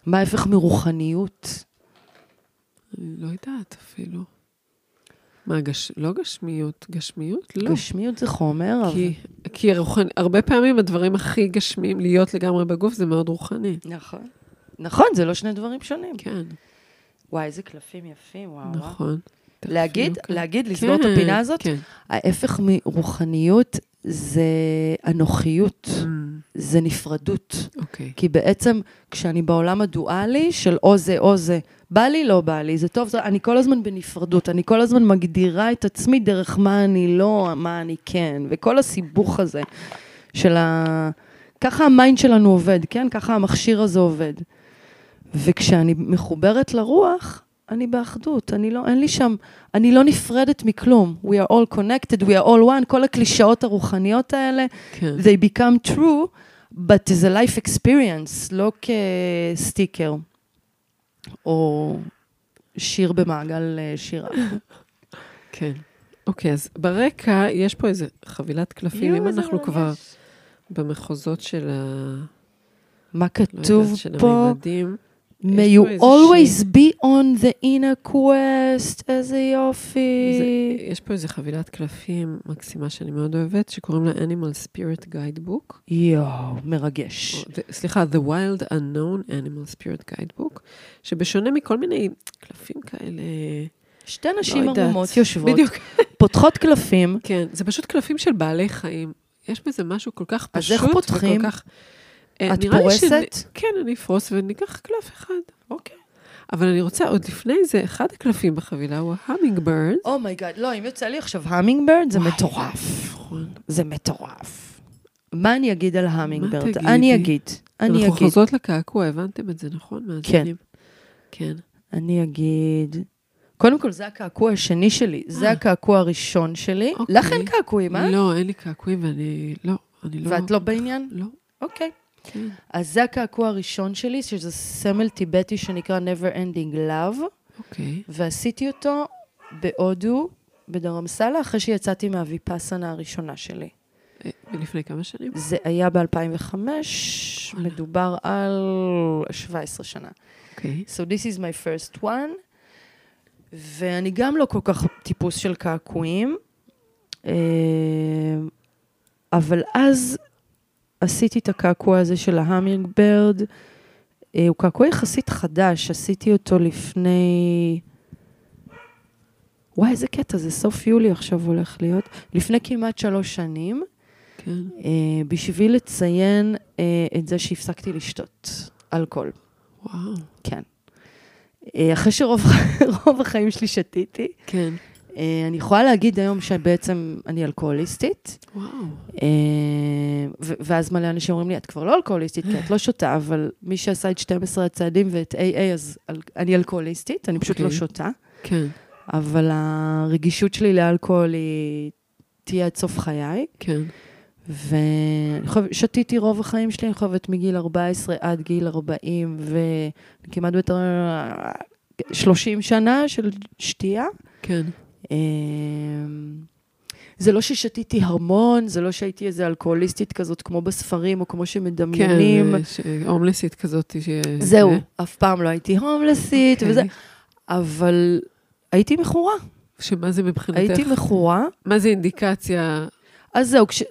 מה ההפך מרוחניות? אני לא יודעת אפילו. מה, גש... לא גשמיות? גשמיות? לא. גשמיות זה חומר, אבל... כי, כי רוחני, הרבה פעמים הדברים הכי גשמיים, להיות לגמרי בגוף, זה מאוד רוחני. נכון. נכון, זה לא שני דברים שונים. כן, וואי, איזה קלפים יפים, וואו. וואו. להגיד. להגיד, לסגור את כן, הפינה הזאת? כן. ההפך מרוחניות זה אנוכיות, Mm, זה נפרדות. אוקיי. כי בעצם כשאני בעולם הדואלי של או זה או זה, בא לי, לא בא לי, זה טוב, זה, אני כל הזמן בנפרדות, אני כל הזמן מגדירה את עצמי דרך מה אני לא, מה אני כן, וכל הסיבוך הזה של ה... ככה ה mind שלנו עובד, כן? ככה המכשיר הזה עובד. וכשאני מחוברת לרוח, אני באחדות, אני לא, אין לי שם, אני לא נפרדת מכלום. We are all connected, we are all one, כל הקלישאות הרוחניות האלה, כן. they become true, but it's a life experience, לא כסטיקר, או שיר במעגל אה, שירה. <laughs> כן. אוקיי, אז ברקע יש פה איזה חבילת קלפים, אם אנחנו כבר מרגש. במחוזות של ה... מה לא כתוב של פה? הממדים. May you always be on the inner quest, איזה יופי. זה, יש פה איזו חבילת קלפים מקסימה שאני מאוד אוהבת, שקוראים לה Animal Spirit Guidebook. יואו, מרגש. או, the- סליחה, The Wild Unknown Animal Spirit Guidebook, שבשונה מכל מיני קלפים כאלה, שתי נשים לא. ערומות <laughs> יושבות, בדיוק, פותחות קלפים, כן, זה פשוט קלפים של בעלי חיים. יש בזה משהו כל כך אז פשוט איך פותחים? וכל כך... אה, את נראה לי פורסת? שנ- כן, אני אפרוס וניקח קלף אחד. אוקיי. אבל אני רוצה, עוד לפני זה, אחד הקלפים בחבילה הוא hummingbird. oh my god, לא, אם יוצא לי עכשיו hummingbird, זה וואי, מטורף. נכון. זה מטורף. מה אני אגיד על hummingbird? אני אגיד. אני אנחנו אגיד. חוזרות לקעקוע, הבנתם את זה, נכון? מהזמנים. כן. אני אגיד... קודם כל, זה הקעקוע השני שלי, זה אה. הקעקוע הראשון שלי. אוקיי. לך אין קעקועים, אה? לא, אין לי קעקועים ואני... לא, אני לא... ואת לא בעניין? לא, אוקיי. כן. אז זה הקעקוע הראשון שלי, שזה סמל טיבטי שנקרא Never Ending Love, אוקיי. ועשיתי אותו בהודו, בדרמסלה, אחרי שיצאתי מהוויפאסנה הראשונה שלי. אה, לפני כמה שנים? זה היה ב-2005, וואלה. מדובר על 17 שנה. אוקיי. So this is my first one, ואני גם לא כל כך טיפוס של קעקועים, אה, אבל אז עשיתי את הקעקוע הזה של ההאמינג ברד. אה, הוא קעקוע יחסית חדש, עשיתי אותו לפני... וואי, איזה קטע, זה סוף יולי עכשיו הולך להיות. לפני כמעט שלוש שנים, כן. אה, בשביל לציין אה, את זה שהפסקתי לשתות אלכוהול. וואו. כן. אחרי שרוב <laughs> רוב החיים שלי שתיתי, כן. אה, אני יכולה להגיד היום שבעצם אני אלכוהוליסטית, וואו. אה, ואז מלא אנשים אומרים לי, את כבר לא אלכוהוליסטית, כי את לא שותה, אבל מי שעשה את 12 הצעדים ואת AA, אז אל- אני אלכוהוליסטית, אני פשוט לא אוקיי. שותה, כן. אבל הרגישות שלי לאלכוהול היא תהיה עד סוף חיי. כן. ואני חושבת, שתיתי רוב החיים שלי, אני חושבת מגיל 14 עד גיל 40, וכמעט ביותר 30 שנה של שתייה. כן. אמ, זה לא ששתיתי המון, זה לא שהייתי איזה אלכוהוליסטית כזאת, כמו בספרים, או כמו כן, שמדמיינים. אה, ש- הומלסית כזאת. ש- זהו, זה. אף פעם לא הייתי הומלסית אוקיי. וזה, אבל הייתי מכורה. שמה זה מבחינתך? הייתי מכורה. מה זה אינדיקציה? אז זהו, כש,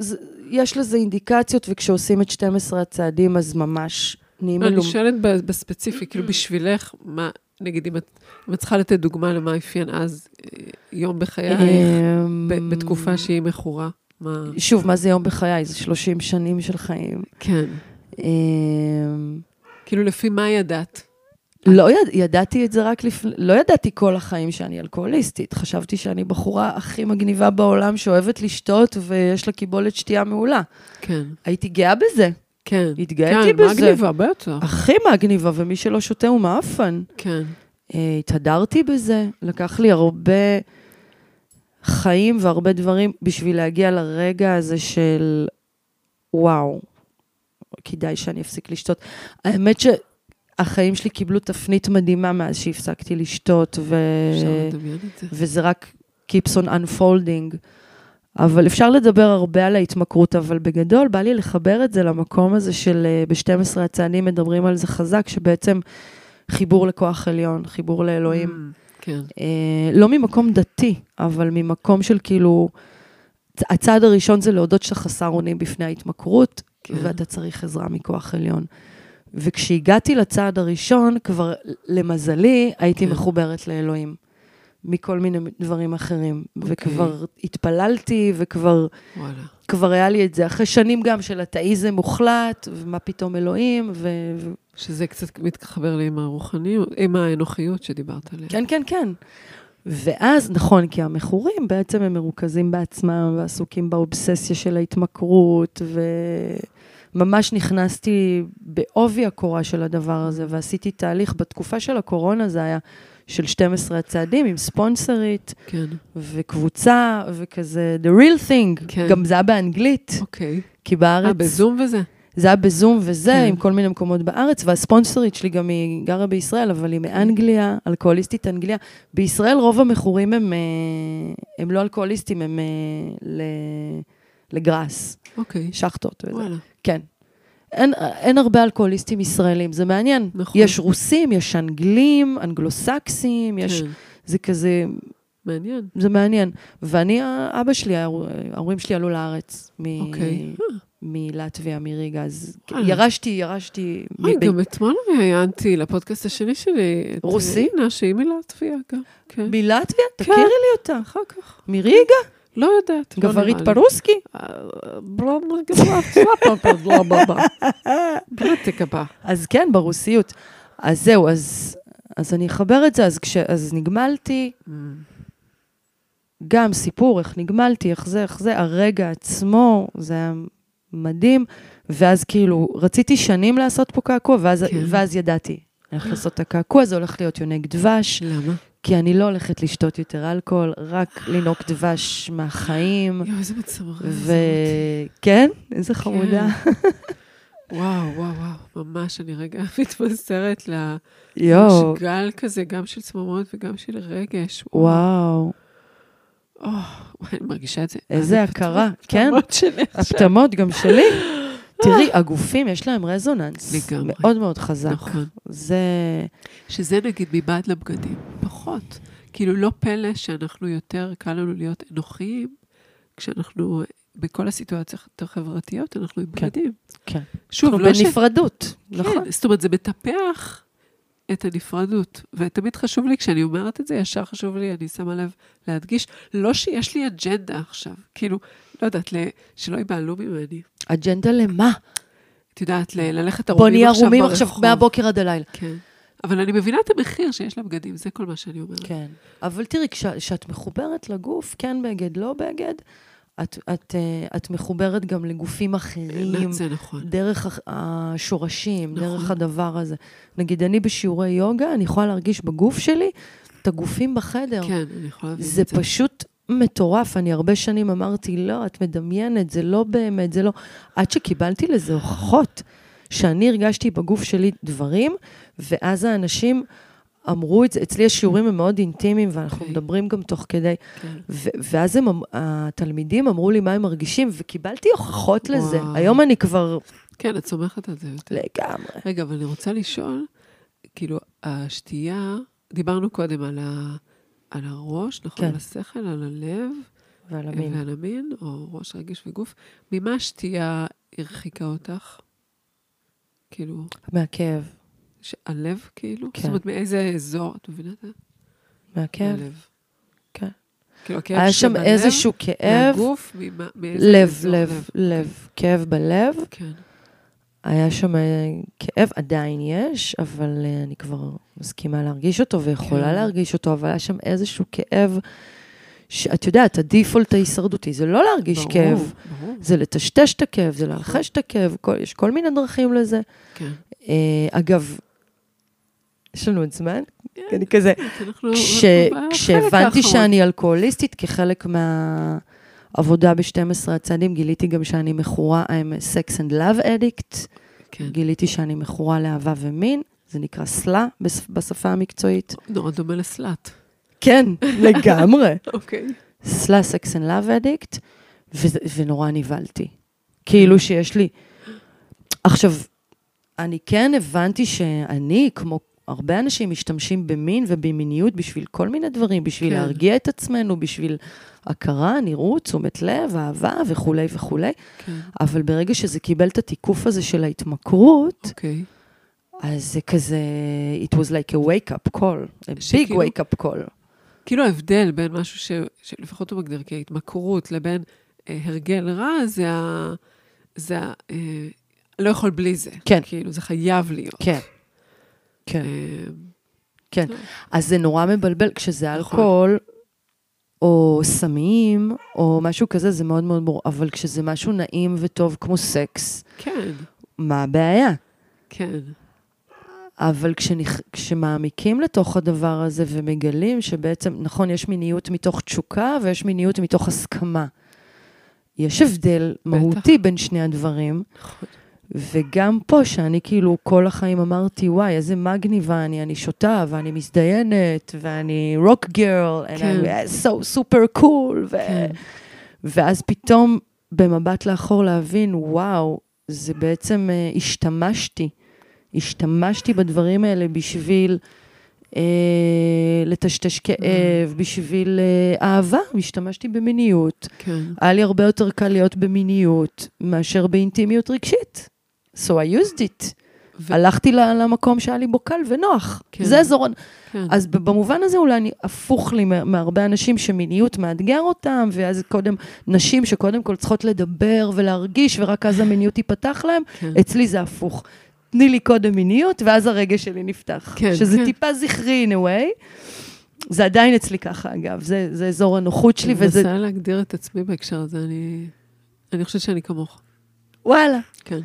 יש לזה אינדיקציות, וכשעושים את 12 הצעדים, אז ממש נהיים לא, אני. שואלת בספציפי, כאילו בשבילך, מה, נגיד, אם את אם את צריכה לתת דוגמה למה אפיין אז אה, יום בחייך, אמ, בתקופה שהיא מכורה, מה... שוב, מה זה יום בחיי? זה 30 שנים של חיים. כן. אמ, כאילו, לפי מה ידעת? לא יד, ידעתי את זה רק לפני, לא ידעתי כל החיים שאני אלכוהוליסטית. חשבתי שאני בחורה הכי מגניבה בעולם, שאוהבת לשתות ויש לה קיבולת שתייה מעולה. כן. הייתי גאה בזה. כן. התגאיתי כן, בזה. מגניבה, בטח. הכי מגניבה, ומי שלא שותה הוא מאפן. כן. אה, התהדרתי בזה, לקח לי הרבה חיים והרבה דברים בשביל להגיע לרגע הזה של וואו, כדאי שאני אפסיק לשתות. האמת שהחיים שלי קיבלו תפנית מדהימה מאז שהפסקתי לשתות, ו... וזה רק keeps on unfolding. אבל אפשר לדבר הרבה על ההתמכרות, אבל בגדול בא לי לחבר את זה למקום הזה של אה, ב-12 הצעדים מדברים על זה חזק, שבעצם חיבור לכוח עליון, חיבור לאלוהים. Mm, כן. אה, לא ממקום דתי, אבל ממקום של כאילו, הצעד הראשון זה להודות שאתה חסר אונים בפני ההתמכרות, כן. ואתה צריך עזרה מכוח עליון. וכשהגעתי לצעד הראשון, כבר למזלי, הייתי כן. מחוברת לאלוהים. מכל מיני דברים אחרים. אוקיי. וכבר התפללתי, וכבר וואלה. כבר היה לי את זה. אחרי שנים גם של אתאיזם מוחלט, ומה פתאום אלוהים, ו... ו... שזה קצת מתחבר לי עם הרוחניות, עם האנוכיות שדיברת עליה. כן, כן, כן. ואז, נכון, כי המכורים בעצם הם מרוכזים בעצמם ועסוקים באובססיה של ההתמכרות, וממש נכנסתי בעובי הקורה של הדבר הזה, ועשיתי תהליך, בתקופה של הקורונה זה היה של 12 הצעדים עם ספונסרית, כן. וקבוצה, וכזה, the real thing. כן. גם זה היה באנגלית, אוקיי. כי בארץ... אה, בזום וזה? זה היה בזום וזה, כן. עם כל מיני מקומות בארץ, והספונסרית שלי גם היא גרה בישראל, אבל היא מאנגליה, אלכוהוליסטית אנגליה. בישראל רוב המכורים הם, אה, הם לא אלכוהוליסטים, הם אה, ל- לגראס, אוקיי. שחטות וזה. וואלה. כן. אין, אין הרבה אלכוהוליסטים ישראלים, זה מעניין. נכון. יש רוסים, יש אנגלים, אנגלוסקסים, יש... כן, זה כזה, מעניין. זה מעניין. ואני, אבא שלי, ההור- ההורים שלי עלו לארץ מ... אוקיי. מלטביה, מריגה, אז וואלה. ירשתי, ירשתי... אוי, מב- גם אתמול ראיינתי לפודקאסט השני שלי. את רוסי? אינה, שהיא מלטביה גם. כן. מלטביה? כן. תכירי לי אותה. אחר כך. מריגה? לא יודעת. לא גברית. פרוסקי? אה. אז כן, ברוסיות. אז זהו, אז, אז אני אחבר את זה. אז, כש, אז נגמלתי, גם סיפור, איך נגמלתי, איך זה, איך זה, הרגע עצמו, זה היה מדהים. ואז כאילו, רציתי שנים לעשות פה קעקוע, ואז, כן. ואז ידעתי. אני הולכת לעשות את הקעקוע, זה הולך להיות יונק דבש, למה? כי אני לא הולכת לשתות יותר אלכוהול, רק לנהוג דבש מהחיים. יואו, איזה מצמרר. וכן, איזה חמודה. <laughs> וואו, וואו, וואו, ממש, אני רגע <laughs> מתמסרת ל... יואו, יש גל כזה, גם של צמרמורת וגם של רגש. וואו, אני מרגישה את זה. איזה הכרה, כן. הפטמות גם שלי. <laughs> תראי, הגופים, יש להם רזוננס. לגמרי. מאוד מאוד חזק. נכון. זה... שזה נגיד מבעד לבגדים, פחות. כאילו, לא פלא שאנחנו יותר, קל לנו להיות אנוכיים, כשאנחנו, בכל הסיטואציות החברתיות, אנחנו עם כן, בגדים. כן. שוב, אנחנו לא ש... בנפרדות, נכון? כן, זאת אומרת, זה מטפח את הנפרדות. ותמיד חשוב לי, כשאני אומרת את זה, ישר חשוב לי, אני שמה לב להדגיש, לא שיש לי אג'נדה עכשיו. כאילו, לא יודעת, שלא ייבהלו ממני. אג'נדה למה? את יודעת, ללכת בוא ערומים נהיה עכשיו ערומים ברחוב. עכשיו מהבוקר עד הלילה. כן. אבל אני מבינה את המחיר שיש לבגדים, זה כל מה שאני אומרת. כן. אבל תראי, כש- כשאת מחוברת לגוף, כן בגד, לא בגד, את, את, אה, את מחוברת גם לגופים אחרים. זה נכון. דרך השורשים, נכון. דרך הדבר הזה. נגיד, אני בשיעורי יוגה, אני יכולה להרגיש בגוף שלי את הגופים בחדר. כן, אני יכולה להבין זה את זה. פשוט מטורף. אני הרבה שנים אמרתי, לא, את מדמיינת, זה לא באמת, זה לא... עד שקיבלתי לזה הוכחות, שאני הרגשתי בגוף שלי דברים, ואז האנשים אמרו את זה, אצלי השיעורים הם מאוד אינטימיים, ואנחנו אוקיי. מדברים גם תוך כדי. כן. ו- ואז הם, התלמידים אמרו לי מה הם מרגישים, וקיבלתי הוכחות לזה. וואו. היום אני כבר כן, את סומכת על זה יותר. לגמרי. רגע, אבל אני רוצה לשאול, כאילו, השתייה, דיברנו קודם על, ה, על הראש, נכון? כן. על השכל, על הלב ועל המין. ועל המין, או ראש, רגש וגוף. ממה השתייה הרחיקה אותך? כאילו, מהכאב. ש- הלב, כאילו? כן. זאת אומרת, מאיזה אזור, את מבינה את זה? מהכאב. הלב. כן. כאילו, הכאב היה שם איזשהו כאב, מהגוף, ממה- מאיזה לב, אזור? לב, לב. כאב בלב. כן. היה שם אה, כאב, עדיין יש, אבל אה, אני כבר מסכימה להרגיש אותו ויכולה כן. להרגיש אותו, אבל היה שם איזשהו כאב, שאת יודעת, הדיפולט ההישרדותי זה לא להרגיש ברור, כאב, ברור. זה לטשטש את הכאב, זה להלחש את הכאב, כל, יש כל מיני דרכים לזה. כן. אה, אגב, יש לנו עוד זמן? אני כזה, בחלק כשהבנתי. שאני אלכוהוליסטית, כחלק מהעבודה ב-12 הצעדים, גיליתי גם שאני מכורה, I'm a sex and love addict. כן. גיליתי שאני מכורה לאהבה ומין, זה נקרא סלה בש- בשפה המקצועית. נורא דומה לסלאט. כן, לגמרי. <laughs> אוקיי. SLAA sex and love addict, ונורא נבהלתי. כאילו שיש לי... עכשיו, אני כן הבנתי שאני, כמו הרבה אנשים, משתמשים במין ובמיניות בשביל כל מיני דברים, בשביל כן. להרגיע את עצמנו, בשביל הכרה, נראות, תשומת לב, אהבה וכולי וכולי. כן. אבל ברגע שזה קיבל את התיקוף הזה של ההתמכרות, אוקיי. אז זה כזה, it was like a wake-up call, a big שכאילו- wake-up call. כאילו ההבדל בין משהו ש, שלפחות הוא מגדיר כהתמכרות לבין אה, הרגל רע, זה ה... זה ה... אה, לא יכול בלי זה. כן. כאילו, זה חייב להיות. כן. כן. אה, כן. אז זה נורא מבלבל, כשזה נכון. אלכוהול, או סמים, או משהו כזה, זה מאוד מאוד ברור. אבל כשזה משהו נעים וטוב כמו סקס, כן, מה הבעיה? כן. אבל כשנכ... כשמעמיקים לתוך הדבר הזה ומגלים שבעצם, נכון, יש מיניות מתוך תשוקה ויש מיניות מתוך הסכמה. יש הבדל מהותי בין שני הדברים, נכון. וגם פה, שאני כאילו כל החיים אמרתי, וואי, איזה מגניבה אני, אני שותה, ואני מזדיינת, ואני רוק גרל, כן. and I'm so super cool. כן. ואז פתאום, במבט לאחור להבין, וואו, זה בעצם אה, השתמשתי, השתמשתי בדברים האלה בשביל אה, לטשטש כאב, בשביל אה, אהבה, השתמשתי במיניות. כן. היה לי הרבה יותר קל להיות במיניות מאשר באינטימיות רגשית. So I used it. ו- הלכתי למקום שהיה לי בו קל ונוח. כן. זה אזור... כן. אז במובן הזה אולי אני הפוך לי מה- מהרבה אנשים שמיניות מאתגר אותם, ואז קודם, נשים שקודם כל צריכות לדבר ולהרגיש, ורק אז המיניות תיפתח להם, כן. אצלי זה הפוך. תני לי קודם מיניות, ואז הרגש שלי נפתח. כן, שזה כן. טיפה זכרי in a way. זה עדיין אצלי ככה, אגב, זה, זה אזור הנוחות שלי, אני וזה... מנסה להגדיר את עצמי בהקשר הזה, אני... אני חושבת שאני כמוך. וואלה. כן.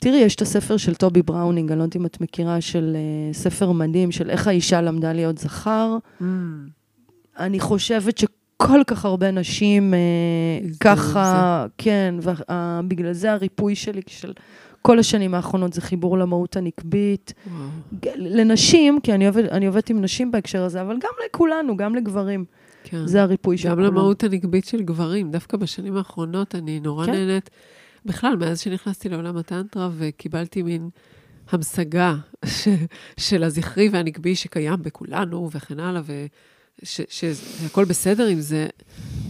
תראי, יש את הספר של טובי בראונינג, אני לא יודעת אם את מכירה, של uh, ספר מדהים, של איך האישה למדה להיות זכר. אני חושבת שכל כך הרבה נשים uh, ככה, כן, ובגלל זה הריפוי שלי של כל השנים האחרונות זה חיבור למהות הנקבית. ג- לנשים, כי אני עובדת, אני עובדת עם נשים בהקשר הזה, אבל גם לכולנו, גם לגברים. כן. זה הריפוי של גם כולם. למהות הנגבית של גברים. דווקא בשנים האחרונות אני נורא כן. נהנית. בכלל, מאז שנכנסתי לעולם הטנטרה וקיבלתי מין המשגה ש, של הזכרי והנגבי שקיים בכולנו וכן הלאה, ושהכול בסדר עם זה,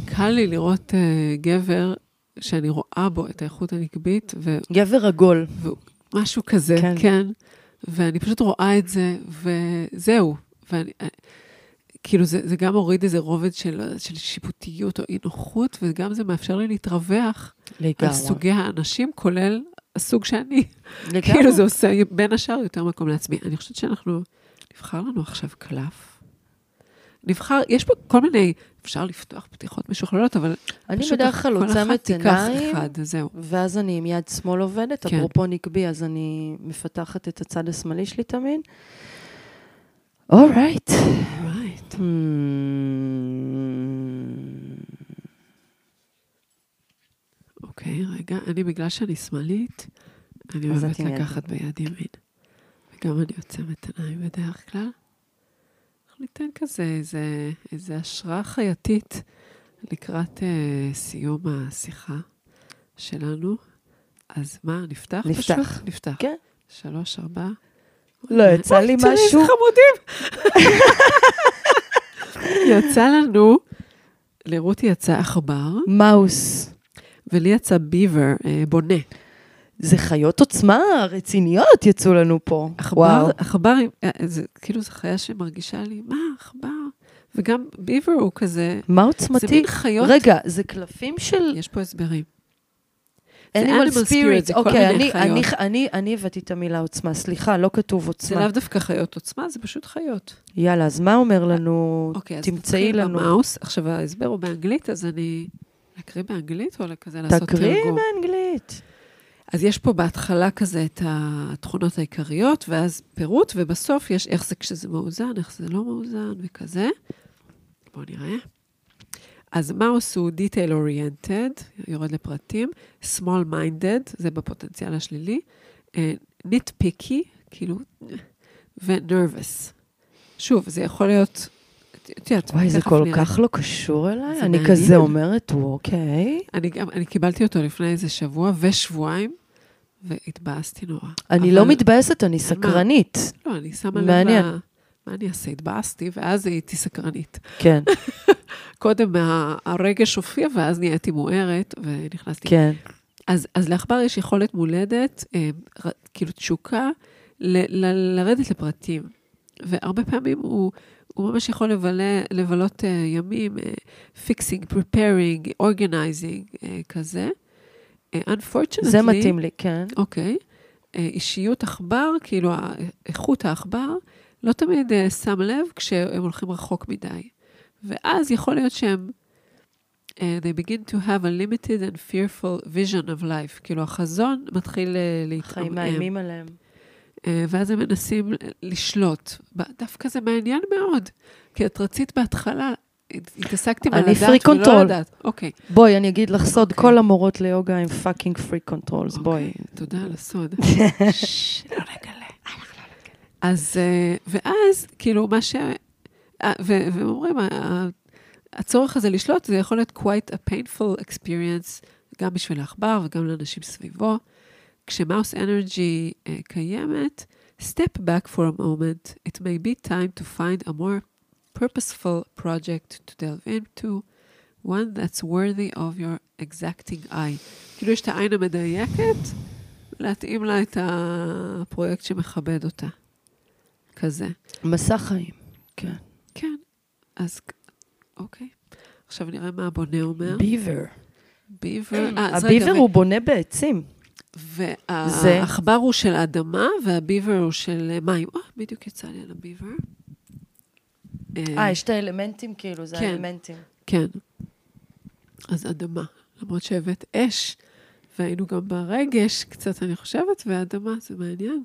קל לי לראות uh, גבר שאני רואה בו את האיכות הנגבית, ו, גבר עגול. משהו כזה, כן. כן. כן. ואני פשוט רואה את זה, וזהו. ואני, אה, כאילו, זה, זה גם הוריד איזה רובד של, של שיפוטיות או אי-נוחות, וגם זה מאפשר לי להתרווח על לגמרי. סוגי האנשים, כולל הסוג שאני. לגמרי. כאילו, זה עושה בין השאר יותר מקום לעצמי. אני חושבת שאנחנו, נבחר לנו עכשיו קלף. נבחר, יש פה כל מיני, אפשר לפתוח פתיחות משוכללות, אבל אני בדרך כלל עוצמת עיניים, אחד, זהו. ואז אני עם יד שמאל עובדת, כן. אפרופו נקבי, אז אני מפתחת את הצד השמאלי שלי תמיד. אורייט. Right. Hmm. אוקיי, רגע, אני, בגלל שאני שמאלית, אני אוהבת לקחת ביד ימין. וגם אני עוצמת עיניים בדרך כלל. אנחנו ניתן כזה איזה, איזה השראה חייתית לקראת אה, סיום השיחה שלנו. אז מה, נפתח נפתח. פשוט? נפתח. כן. שלוש, ארבע. לא, יצא לי אוי, תראי משהו. חמודים. <laughs> יצא לנו, לרותי יצא עכבר, מאוס. ולי יצא ביבר, אה, בונה. זה חיות עוצמה רציניות יצאו לנו פה. עכבר. עכבר, אה, זה כאילו זו חיה שמרגישה לי, מה, עכבר? וגם ביבר הוא כזה, מה זה עוצמתי? מין חיות, רגע, זה קלפים של יש פה הסברים. זה animal spirit. זה אוקיי, אני- אני-. אני- אני הבאתי את המילה עוצמה, סליחה, לא כתוב זה עוצמה. לאו דווקא חיות עוצמה, זה פשוט חיות. יאללה, אז מה אומר לנו? אוקיי, תמצאי לנו. במאוס. עכשיו, ההסבר הוא באנגלית, אז אני... להקריא באנגלית או כזה לעשות תרגום? באנגלית. אז יש פה בהתחלה כזה את התכונות העיקריות, ואז פירוט, ובסוף יש איך זה כשזה מאוזן, איך זה לא מאוזן, וכזה. בואו נראה. אז מאוס הוא detail oriented, יורד לפרטים, small minded, זה בפוטנציאל השלילי, אה, nitpicky, כאילו, ו-nervous. שוב, זה יכול להיות, את יודעת, וואי, זה כל. כך לא קשור אליי. אני. כזה אומרת, אוקיי. אני גם, אני קיבלתי אותו לפני איזה שבוע ושבועיים, והתבאסתי נורא. אני לא מתבאסת, אני סקרנית. לא, אני שמה לב, מעניין. מה אני אעשה? התבאסתי, ואז הייתי סקרנית. כן, <laughs> קודם הרגש הופיע, ואז נהייתי מוארת, ונכנסתי. כן. אז, אז לעכבר יש יכולת מולדת, אה, כאילו תשוקה, ל, ל, לרדת לפרטים. והרבה פעמים הוא, הוא ממש יכול לבלה, לבלות uh, ימים, fixing, preparing, organizing, כזה. Uh, unfortunately, זה מתאים לי, כן. אוקיי. אה, אישיות עכבר, כאילו איכות העכבר, לא תמיד אה, שם לב כשהם הולכים רחוק מדי. ואז יכול להיות שהם, אה, they begin to have a limited and fearful vision of life. כאילו החזון מתחיל אה, חיים להתעמם. מאיימים עליהם. אה, ואז הם מנסים לשלוט. דווקא זה מעניין מאוד, כי את רצית בהתחלה, הת- התעסקת עם free ולא control. לדעת. אוקיי. בואי, אני אגיד לך סוד, אוקיי. כל המורות ליוגה הם fucking freak controls, בואי. אוקיי, תודה על הסוד. ששש, לא נגלה. אז, אה, ואז, כאילו, מה ש... אה, ו- והם אומרים, ה- ה- הצורך הזה לשלוט, זה יכול להיות quite a painful experience, גם בשביל העכבר וגם לאנשים סביבו. כשמאוס אנרגי uh, קיימת, step back for a moment. It may be time to find a more purposeful project to delve into, one that's worthy of your exacting eye. כאילו יש את העין המדייקת, להתאים לה את הפרויקט שמכבד אותה. כזה. מסע חיים, כן. כן, אז אוקיי. עכשיו נראה מה הבונה אומר. ביבר. ביבר, אה, אז רגע, הביבר הוא בונה בעצים. זה- והעכבר הוא של האדמה, והביבר הוא של אה, מים. אה, בדיוק יצא לי על הביבר. אה, יש את האלמנטים כאילו, זה כן. האלמנטים. כן. אז אדמה. למרות שהבאת אש, והיינו גם ברגש קצת, אני חושבת, ואדמה זה מעניין.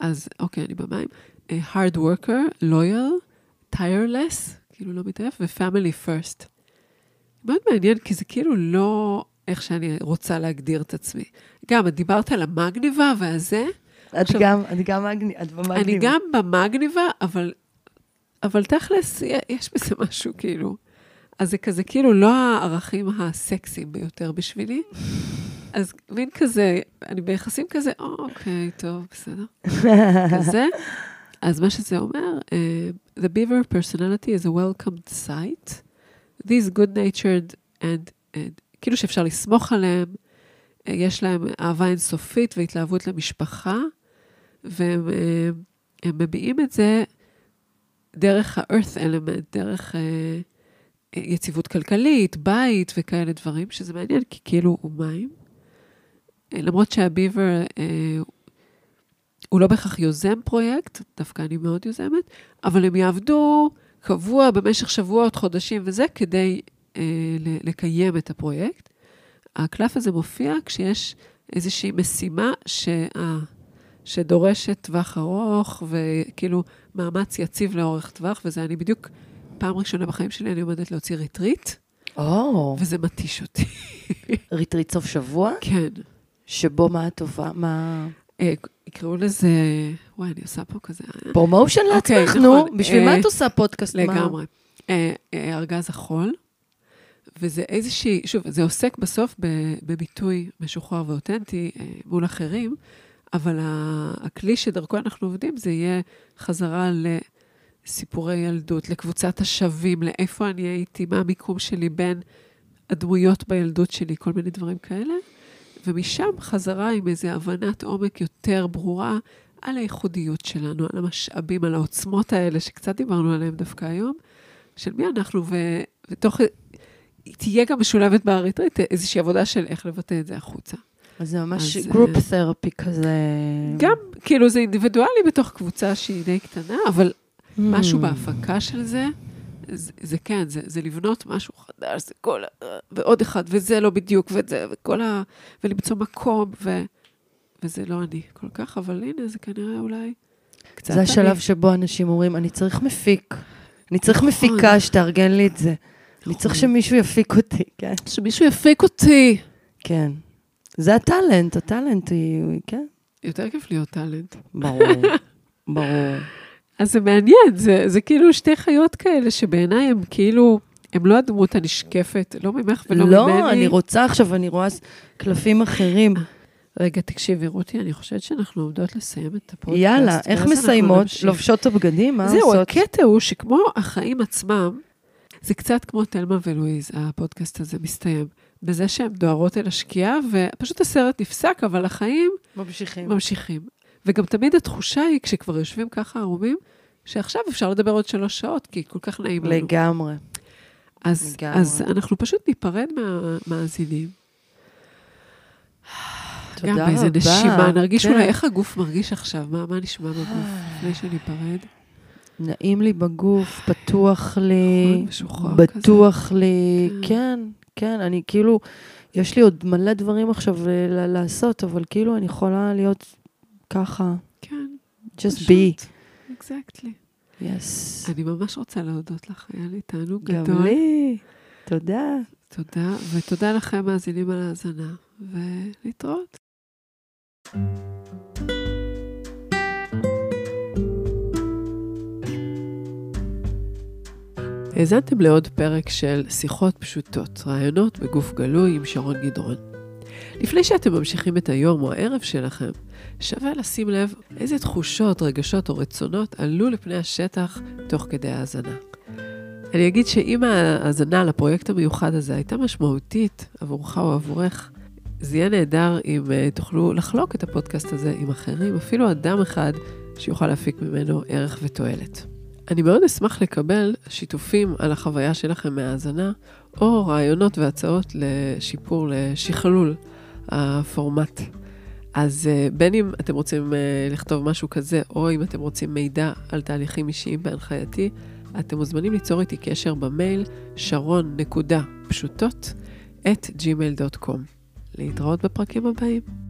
אז אוקיי, אני במים. אה, hard worker, loyal, tireless, כאילו לא מתעייף, ו-family first. מאוד מעניין, כי זה כאילו לא איך שאני רוצה להגדיר את עצמי. גם, את דיברת על המגניבה והזה, את עכשיו- גם, את גם מגניבה, את במגניבה. אני גם במגניבה, אבל, אבל תכלס, יש בזה משהו כאילו. אז זה כזה כאילו לא הערכים הסקסיים ביותר בשבילי. אז מין כזה, אני ביחסים כזה, "אה, אוקיי, טוב, בסדר. <laughs> כזה. אז מה שזה אומר, uh, the beaver personality is a welcomed sight. These good-natured and, and כאילו שאפשר לסמוך עליהם, uh, יש להם אהבה אינסופית והתלהבות למשפחה, והם הם מביעים את זה דרך ה-earth element, דרך אה, יציבות כלכלית, בית וכאלה דברים, שזה מעניין, כי כאילו הוא מים. למרות שהביבר אה, הוא לא בהכרח יוזם פרויקט, דווקא אני מאוד יוזמת, אבל הם יעבדו קבוע במשך שבועות, חודשים וזה, כדי אה, לקיים את הפרויקט. הקלף הזה מופיע כשיש איזושהי משימה שה... שדורשת טווח ארוך, וכאילו מאמץ יציב לאורך טווח, וזה אני בדיוק, פעם ראשונה בחיים שלי אני עומדת להוציא ריטריט, או, וזה מתיש אותי. ריטריט סוף שבוע, כן. שבו מה הטובה, מה... אה, יקראו לזה, וואי, אני עושה פה כזה... אה, promotion אוקיי, לעצמך, נו, נכון. בשביל אה, מה את עושה פודקאסט? לגמרי. אה, אה, ארגז החול, וזה איזושהי, שוב, זה עוסק בסוף בביטוי משוחרר ואותנטי אה, מול אחרים, אבל הכלי שדרכו אנחנו עובדים זה יהיה חזרה לסיפורי ילדות, לקבוצת השווים, לאיפה אני הייתי, מה המיקום שלי בין הדמויות בילדות שלי, כל מיני דברים כאלה. ומשם חזרה עם איזו הבנת עומק יותר ברורה על הייחודיות שלנו, על המשאבים, על העוצמות האלה, שקצת דיברנו עליהם דווקא היום, של מי אנחנו, ו... ותוך... תהיה גם משולבת בריטריט איזושהי עבודה של איך לבטא את זה החוצה. אז זה ממש אז, group אה, therapy כזה. גם, כאילו, זה אינדיבידואלי בתוך קבוצה שהיא די קטנה, אבל Hmm. משהו בהפקה של זה, זה, זה כן, זה, זה לבנות משהו חדש, זה כל ה... ועוד אחד, וזה לא בדיוק, וזה, וכל ה... ולמצוא מקום, ו... וזה לא אני כל כך, אבל הנה, זה כנראה אולי קצת זה אני. השלב שבו אנשים אומרים, אני צריך מפיק. אני צריך נכון. מפיקה שתארגן לי את זה. אני צריך נכון. שמישהו יפיק אותי, כן. שמישהו יפיק אותי. כן. זה הטאלנט, הטאלנט היא, כן. יותר כיף להיות טאלנט. ברור, ברור. אז זה מעניין, זה, זה כאילו שתי חיות כאלה שבעיניי הם כאילו, הם לא הדמות הנשקפת, לא ממך ולא ממני. לא, אני רוצה עכשיו, אני רואה קלפים אחרים. רגע, תקשיבי, רותי, אני חושבת שאנחנו עומדות לסיים את הפודקאסט. יאללה, איך מסיימות? לובשות את הבגדים? מה זהו, עושות? הקטע הוא שכמו החיים עצמם, זה קצת כמו תלמה ולואיז, הפודקאסט הזה מסתיים. בזה שהן דוהרות אל השקיעה, ופשוט הסרט נפסק, אבל החיים ממשיכים. ממשיכים. וגם תמיד התחושה היא, כשכבר יושבים ככה ערומים, שעכשיו אפשר לדבר עוד שלוש שעות, כי כל כך נעים לנו. לגמרי. אז, לגמרי. אז אנחנו פשוט ניפרד מהמאזינים. תודה גם באיזה. נשימה, נרגיש כן. אולי איך הגוף מרגיש עכשיו, מה, מה נשמע בגוף לפני שניפרד. נעים לי בגוף, פתוח לי, נכון, בטוח לי, כן. כן, כן, אני כאילו, יש לי עוד מלא דברים עכשיו ל- לעשות, אבל כאילו אני יכולה להיות ככה, כן, just be. אקזקטלי. yes. אני ממש רוצה להודות לך, היה לי תענוג גם גדול. לי. תודה. תודה, ותודה לכם, מאזינים על ההאזנה, ולהתראות. האזנתם לעוד פרק של שיחות פשוטות, רעיונות בגוף גלוי עם שרון גדרון. לפני שאתם ממשיכים את היום או הערב שלכם, שווה לשים לב איזה תחושות, רגשות או רצונות עלו לפני השטח תוך כדי ההאזנה. אני אגיד שאם ההאזנה לפרויקט המיוחד הזה הייתה משמעותית עבורך או עבורך, זה יהיה נהדר אם uh, תוכלו לחלוק את הפודקאסט הזה עם אחרים, אפילו אדם אחד שיוכל להפיק ממנו ערך ותועלת. אני מאוד אשמח לקבל שיתופים על החוויה שלכם מהאזנה, או רעיונות והצעות לשיפור, לשכלול הפורמט. אז uh, בין אם אתם רוצים uh, לכתוב משהו כזה, או אם אתם רוצים מידע על תהליכים אישיים בהנחייתי, אתם מוזמנים ליצור איתי קשר במייל שרון.פשוטות את gmail.com. להתראות בפרקים הבאים.